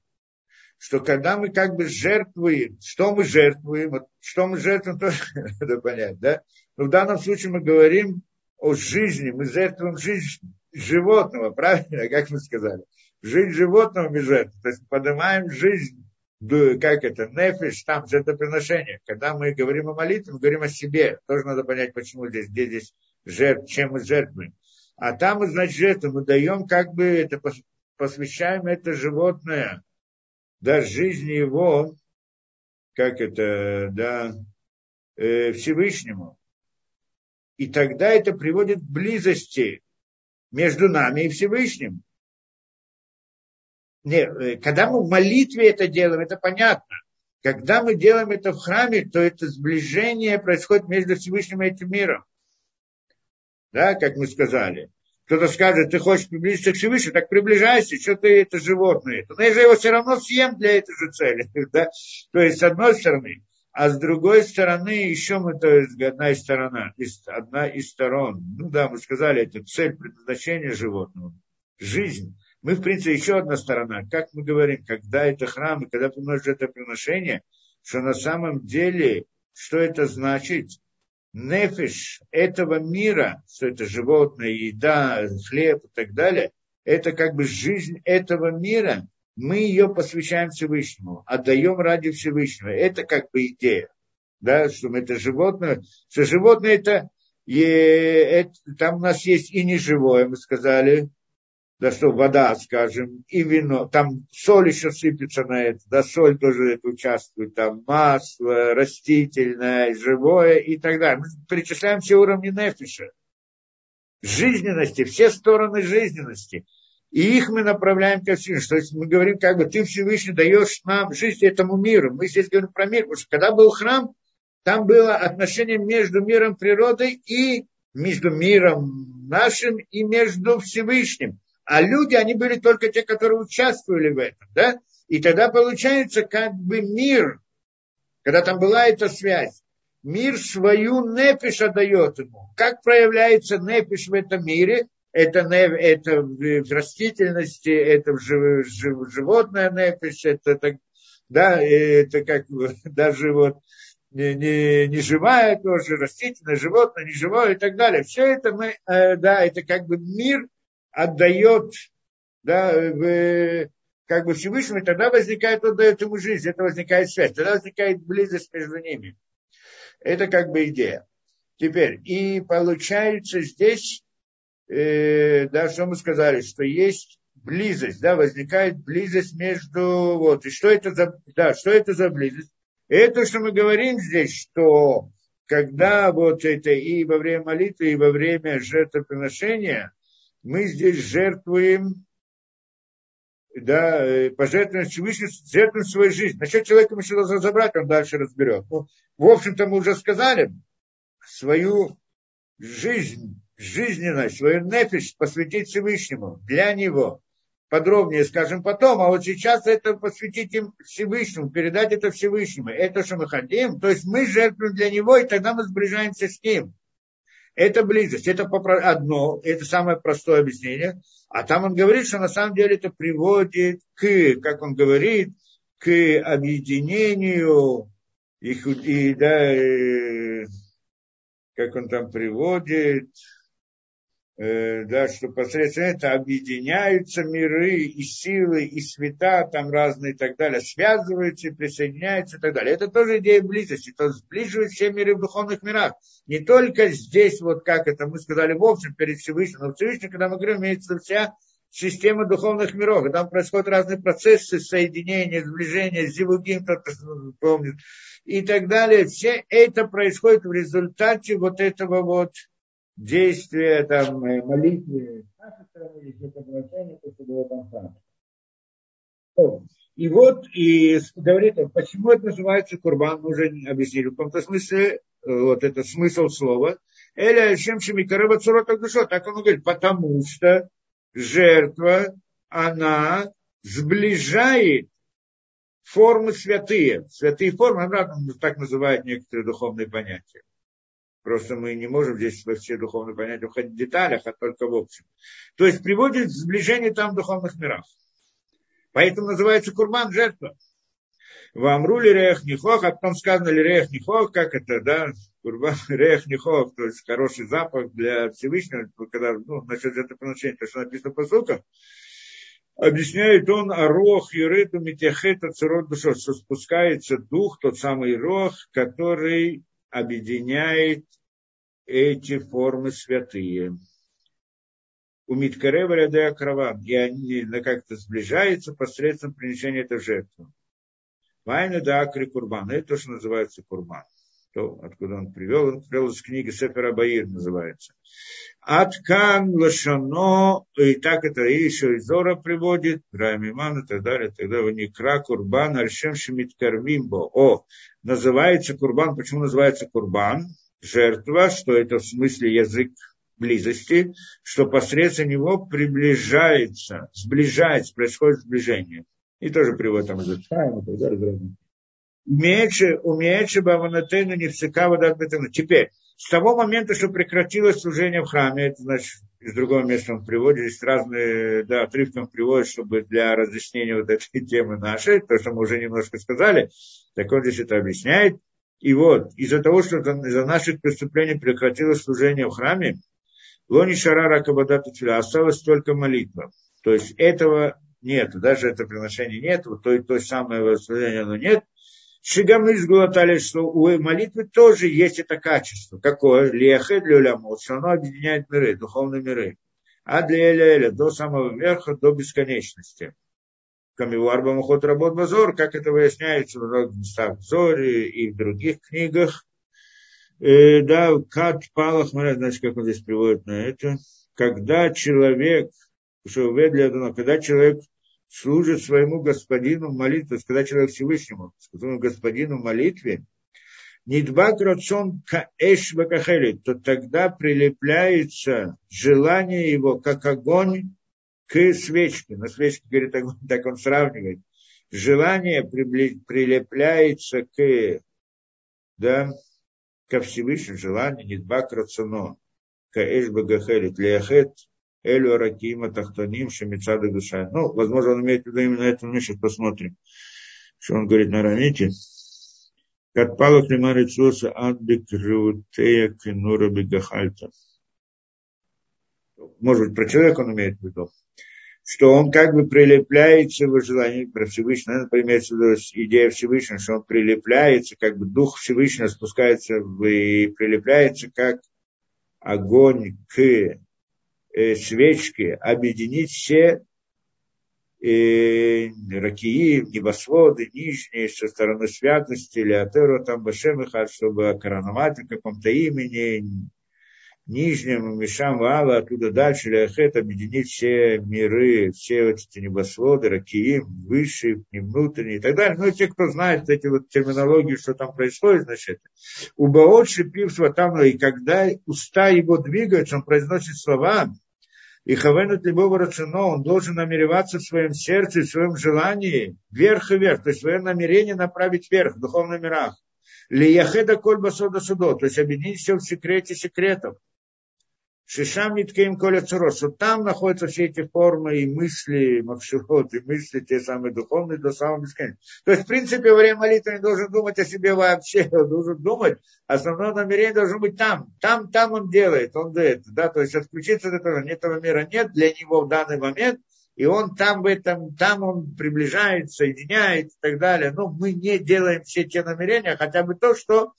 что когда мы как бы жертвуем, что мы жертвуем, вот, что мы жертвуем, тоже надо понять, да? Но в данном случае мы говорим о жизни, мы жертвуем жизнь животного, правильно, как мы сказали? Жизнь животного мы жертвуем, то есть поднимаем жизнь как это, нефиш, там жертвоприношение. Когда мы говорим о молитве, мы говорим о себе. Тоже надо понять, почему здесь, где здесь жертв, чем мы жертвуем. А там значит, жертву мы даем, как бы это, посвящаем это животное, да, жизни его, как это, да, э, Всевышнему. И тогда это приводит к близости между нами и Всевышним. Нет, э, когда мы в молитве это делаем, это понятно. Когда мы делаем это в храме, то это сближение происходит между Всевышним и этим миром. Да, как мы сказали. Кто-то скажет, ты хочешь приблизиться к Всевышнему, так приближайся, что ты это животное. Но я же его все равно съем для этой же цели. Да? То есть, с одной стороны. А с другой стороны, еще мы, то есть, одна из сторон, одна из сторон. Ну да, мы сказали, это цель предназначения животного. Жизнь. Мы, в принципе, еще одна сторона. Как мы говорим, когда это храм, и когда приносишь это приношение, что на самом деле, что это значит? Нефиш этого мира, что это животное, еда, хлеб и так далее, это как бы жизнь этого мира, мы ее посвящаем Всевышнему, отдаем ради Всевышнего. Это как бы идея, да, что это животное, что животное это, и, это там у нас есть и неживое, мы сказали, да что вода, скажем, и вино, там соль еще сыпется на это, да, соль тоже это участвует, там масло, растительное, живое и так далее. Мы перечисляем все уровни нефиша, жизненности, все стороны жизненности. И их мы направляем ко Всевышнему. То есть мы говорим, как бы ты Всевышний даешь нам жизнь этому миру. Мы здесь говорим про мир, потому что когда был храм, там было отношение между миром природы и между миром нашим и между Всевышним. А люди, они были только те, которые участвовали в этом, да? И тогда получается как бы мир, когда там была эта связь, мир свою непиш отдает ему. Как проявляется непиш в этом мире? Это, это в растительности, это в жив, жив, животное непиш, это, это, да, это как даже вот не, не, не живая тоже, растительное, животное, не живое и так далее. Все это мы, э, да, это как бы мир отдает, да, в, как бы Всевышнему, тогда возникает, он дает ему жизнь, это возникает связь, тогда возникает близость между ними. Это как бы идея. Теперь, и получается здесь, э, да, что мы сказали, что есть близость, да, возникает близость между, вот, и что это за, да, что это за близость? Это, что мы говорим здесь, что когда вот это и во время молитвы, и во время жертвоприношения, мы здесь жертвуем, да, э, пожертвуем Всевышнему, жертвуем свою жизнь. Насчет человека мы еще должны разобрать, он дальше разберет. Ну, в общем-то, мы уже сказали, свою жизнь, жизненность, свою нефиш посвятить Всевышнему для него подробнее скажем потом, а вот сейчас это посвятить им Всевышнему, передать это Всевышнему. Это что мы хотим, то есть мы жертвуем для него, и тогда мы сближаемся с ним. Это близость, это одно, это самое простое объяснение. А там он говорит, что на самом деле это приводит к, как он говорит, к объединению их, и, да, и, как он там приводит, Э, да, что посредством этого объединяются миры и силы, и света, там разные и так далее, связываются и присоединяются и так далее. Это тоже идея близости, то сближивает все миры в духовных мирах. Не только здесь, вот как это мы сказали в общем, перед Всевышним, но Всевышний, когда мы говорим, имеется вся система духовных миров. Там происходят разные процессы соединения, сближения, зивугим, кто-то помнит, и так далее. Все это происходит в результате вот этого вот действия, там, э, молитвы и вот, и говорит, почему это называется курбан, мы уже объяснили, в каком-то смысле, э, вот это смысл слова. Эля чем шемикарева цурота душа, так он говорит, потому что жертва, она сближает формы святые. Святые формы, обратно так называют некоторые духовные понятия. Просто мы не можем здесь во все духовные понятия уходить в деталях, а только в общем. То есть приводит к сближению там духовных мирах. Поэтому называется курбан жертва. В Амрули Рех Нихох, а потом сказано ли Рех Нихох, как это, да, курбан Рех Нихох, то есть хороший запах для Всевышнего, когда, ну, насчет этого приношения, то, что написано по сукам, объясняет он Арох Юрету Митяхета Цирот Душо, что спускается дух, тот самый Рох, который объединяет эти формы святые. У Миткарева ряда кровам, и они как-то сближаются посредством принесения этой жертвы. Вайна да акри курбан. Это то, что называется курбан. То, откуда он привел, он привел из книги Сефера Баир называется. Аткан лашано, и так это и еще из Зора приводит, Рамиман и так далее, тогда вы не кра курбан, альшем шемит кармимбо. О, называется курбан, почему называется курбан? Жертва, что это в смысле язык близости, что посредством него приближается, сближается, происходит сближение. И тоже приводит там из Умеючи, умеючи баванатейну не всека вода Теперь, с того момента, что прекратилось служение в храме, это значит, из другого места он приводит, здесь разные, да, отрывки он приводит, чтобы для разъяснения вот этой темы нашей, то, что мы уже немножко сказали, так он здесь это объясняет. И вот, из-за того, что из-за наших преступлений прекратилось служение в храме, Лони Шарара Кабадата осталась только молитва. То есть этого нет, даже это приношение нет, то, то самое служение оно нет, Шигамы изгулатали, что у молитвы тоже есть это качество. Какое? Лехе для улямот, что оно объединяет миры, духовные миры. А для Эля до самого верха, до бесконечности. Камиварба Мухот Работ Базор, как это выясняется в местах в Зоре и в других книгах. Э, да, Кат Палах, значит, как он здесь приводит на это. Когда человек, когда человек служит своему господину в молитве, сказать человек Всевышнему, своему господину в молитве, Нидбак рацион каэш то тогда прилепляется желание его, как огонь, к свечке. На свечке, говорит, огонь, так он сравнивает. Желание прилепляется к, да, ко Всевышнему желанию, нидбак рацино, каэш багахелит, леяхет, элю аракима тахтаним шамицада душа. Ну, возможно, он имеет в виду именно это, мы сейчас посмотрим, что он говорит на арамите. Катпалах лимар Ицуса адбик рутея кенура бегахальта. Может быть, про человека он имеет в виду что он как бы прилепляется в желании про Всевышнего, например, идея Всевышнего, что он прилепляется, как бы Дух Всевышнего спускается в, и прилепляется как огонь к э, свечке, объединить все э, ракии, небосводы, нижние, со стороны святости, или Атеру, там Башемиха, чтобы короновать в каком-то имени, нижнем Мишам Вала, оттуда дальше Ляхет объединить все миры, все вот эти небосводы, Ракиим, высшие, внутренние и так далее. Ну, и те, кто знает эти вот терминологии, что там происходит, значит, у Баотши пивства там, и когда уста его двигаются, он произносит слова, и хавенут любого рацино, он должен намереваться в своем сердце, в своем желании, вверх и вверх, то есть свое намерение направить вверх в духовных мирах. Лияхеда кольба сода судо, то есть объединить все в секрете секретов. Шишам Ниткеем Коля Цурос, что там находятся все эти формы и мысли, макширот, и мысли те самые духовные до самого бесконечного. То есть, в принципе, во время молитвы не должен думать о себе вообще, он должен думать, основное намерение должно быть там, там, там он делает, он делает, да, то есть отключиться от этого, этого мира нет для него в данный момент, и он там в этом, там он приближает, соединяет и так далее. Но мы не делаем все те намерения, хотя бы то, что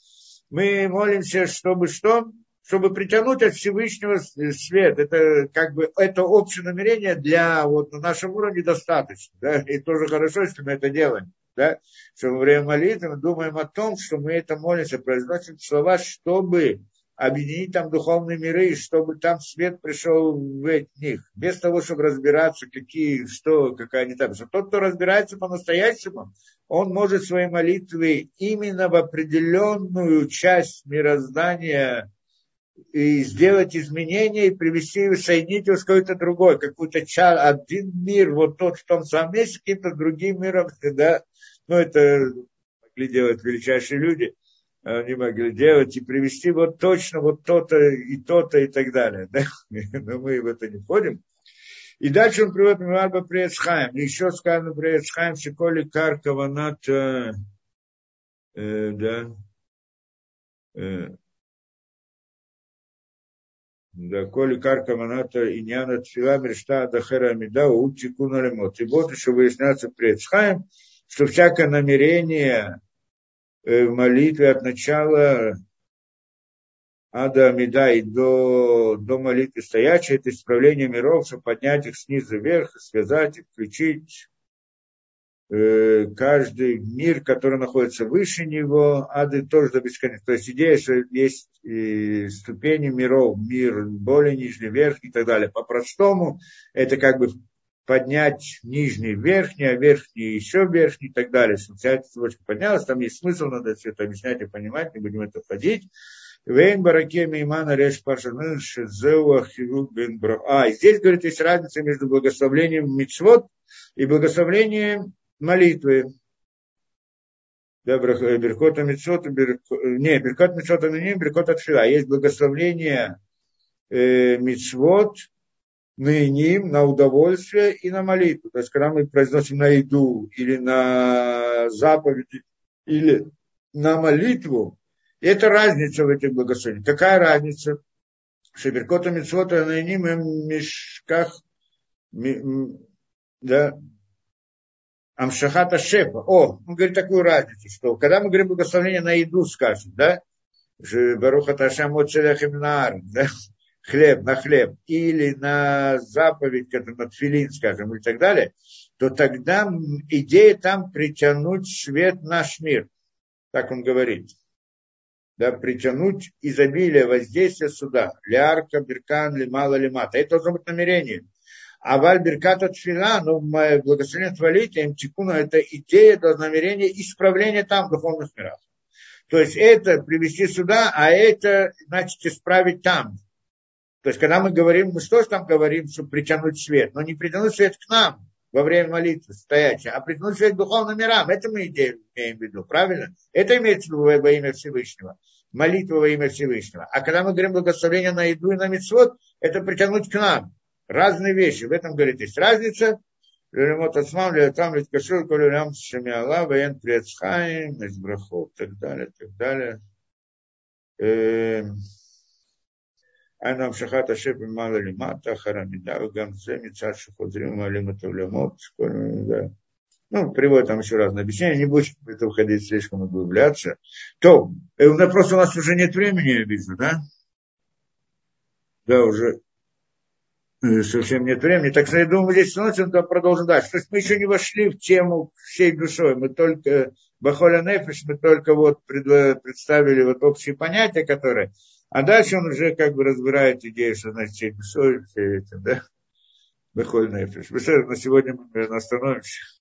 мы молимся, чтобы что? Чтобы притянуть от Всевышнего свет. Это как бы это общее намерение для вот на нашем уровне достаточно. Да? И тоже хорошо, если мы это делаем. Да? Что во время молитвы мы думаем о том, что мы это молимся, произносим слова, чтобы объединить там духовные миры, чтобы там свет пришел в них, без того, чтобы разбираться, какие, что, какая не так. Что тот, кто разбирается по-настоящему, он может своей молитвой именно в определенную часть мироздания и сделать изменения и привести, соединить его с какой-то другой, какой-то чар, один мир, вот тот в том самом месте, каким-то другим миром, да, ну, это могли делать величайшие люди, они могли делать и привести вот точно вот то-то и то-то и так далее, да, но мы в это не входим. И дальше он приводит Миварба Приецхайм. Еще сказано Приецхайм, Шиколи Каркаванат, э, э, да, э, да, коли карка маната и няна тфила мечта дахера амида учи куналемот. И вот еще выясняется пред Схаем, что всякое намерение в молитве от начала Ада Амида и до, до молитвы стоячей, это исправление миров, чтобы поднять их снизу вверх, связать их, включить Э, каждый мир, который находится выше него, ады тоже до бесконечности. То есть идея, что есть э, ступени миров, мир более нижний, верхний и так далее. По-простому это как бы поднять нижний верхний, а верхний еще верхний и так далее. Чтобы вся эта цепочка поднялась, там есть смысл, надо все это объяснять и понимать, не будем это входить. Вейн бараке меймана реш пашанын шезеуа бен А, здесь, говорит, есть разница между благословлением мицвод и благословлением молитвы. Да, Беркот Мицот, не, Беркот Мицот Аноним, Беркот Атфила. Есть благословление э, на ним, на удовольствие и на молитву. То есть, когда мы произносим на еду или на заповеди, или на молитву, это разница в этих благословениях. Какая разница? Шеберкота Мицвота на ним и мешках, да, Амшахата Шепа. О, он говорит такую разницу, что когда мы говорим благословение на еду, скажем, да, Баруха Ташам да, хлеб на хлеб, или на заповедь, как на тфилин, скажем, и так далее, то тогда идея там притянуть свет наш мир. Так он говорит. Да, притянуть изобилие, воздействие сюда. Лярка, биркан, лимала, лимата. Это должно быть намерение. А вальберката тфила, ну, благословение твалите, имтикуна, это идея, это намерение исправления там, в духовных мирах. То есть это привести сюда, а это, значит, исправить там. То есть, когда мы говорим, мы что же там говорим, чтобы притянуть свет? Но не притянуть свет к нам во время молитвы стоячей, а притянуть свет к духовным мирам. Это мы идею имеем в виду, правильно? Это имеется в виду во имя Всевышнего. молитва во имя Всевышнего. А когда мы говорим благословение на еду и на мецвод, это притянуть к нам. Разные вещи. В этом, говорит, есть разница. Леремот Ацмам, Леотам, Литкашур, Колюлям, Шемиала, Ваен, Прецхайм, Эсбрахов, так далее, так далее. אנו המשכת השם ממעלה למטה, אחר המידה, וגם זה מצד שחוזרים ומעלים את העולמות, כל מיני, ну, приводит там еще разные объяснения, не будем в это входить слишком углубляться. То, э, просто у нас уже нет времени, я вижу, да? Да, уже э, совсем нет времени. Так что я думаю, здесь то продолжим дальше. То есть мы еще не вошли в тему всей душой. Мы только, Бахоля Нефиш, мы только вот представили вот общие понятия, которые... А дальше он уже как бы разбирает идею, что значит всей душой, все это, да? Бахоля Нефиш. На сегодня мы остановимся.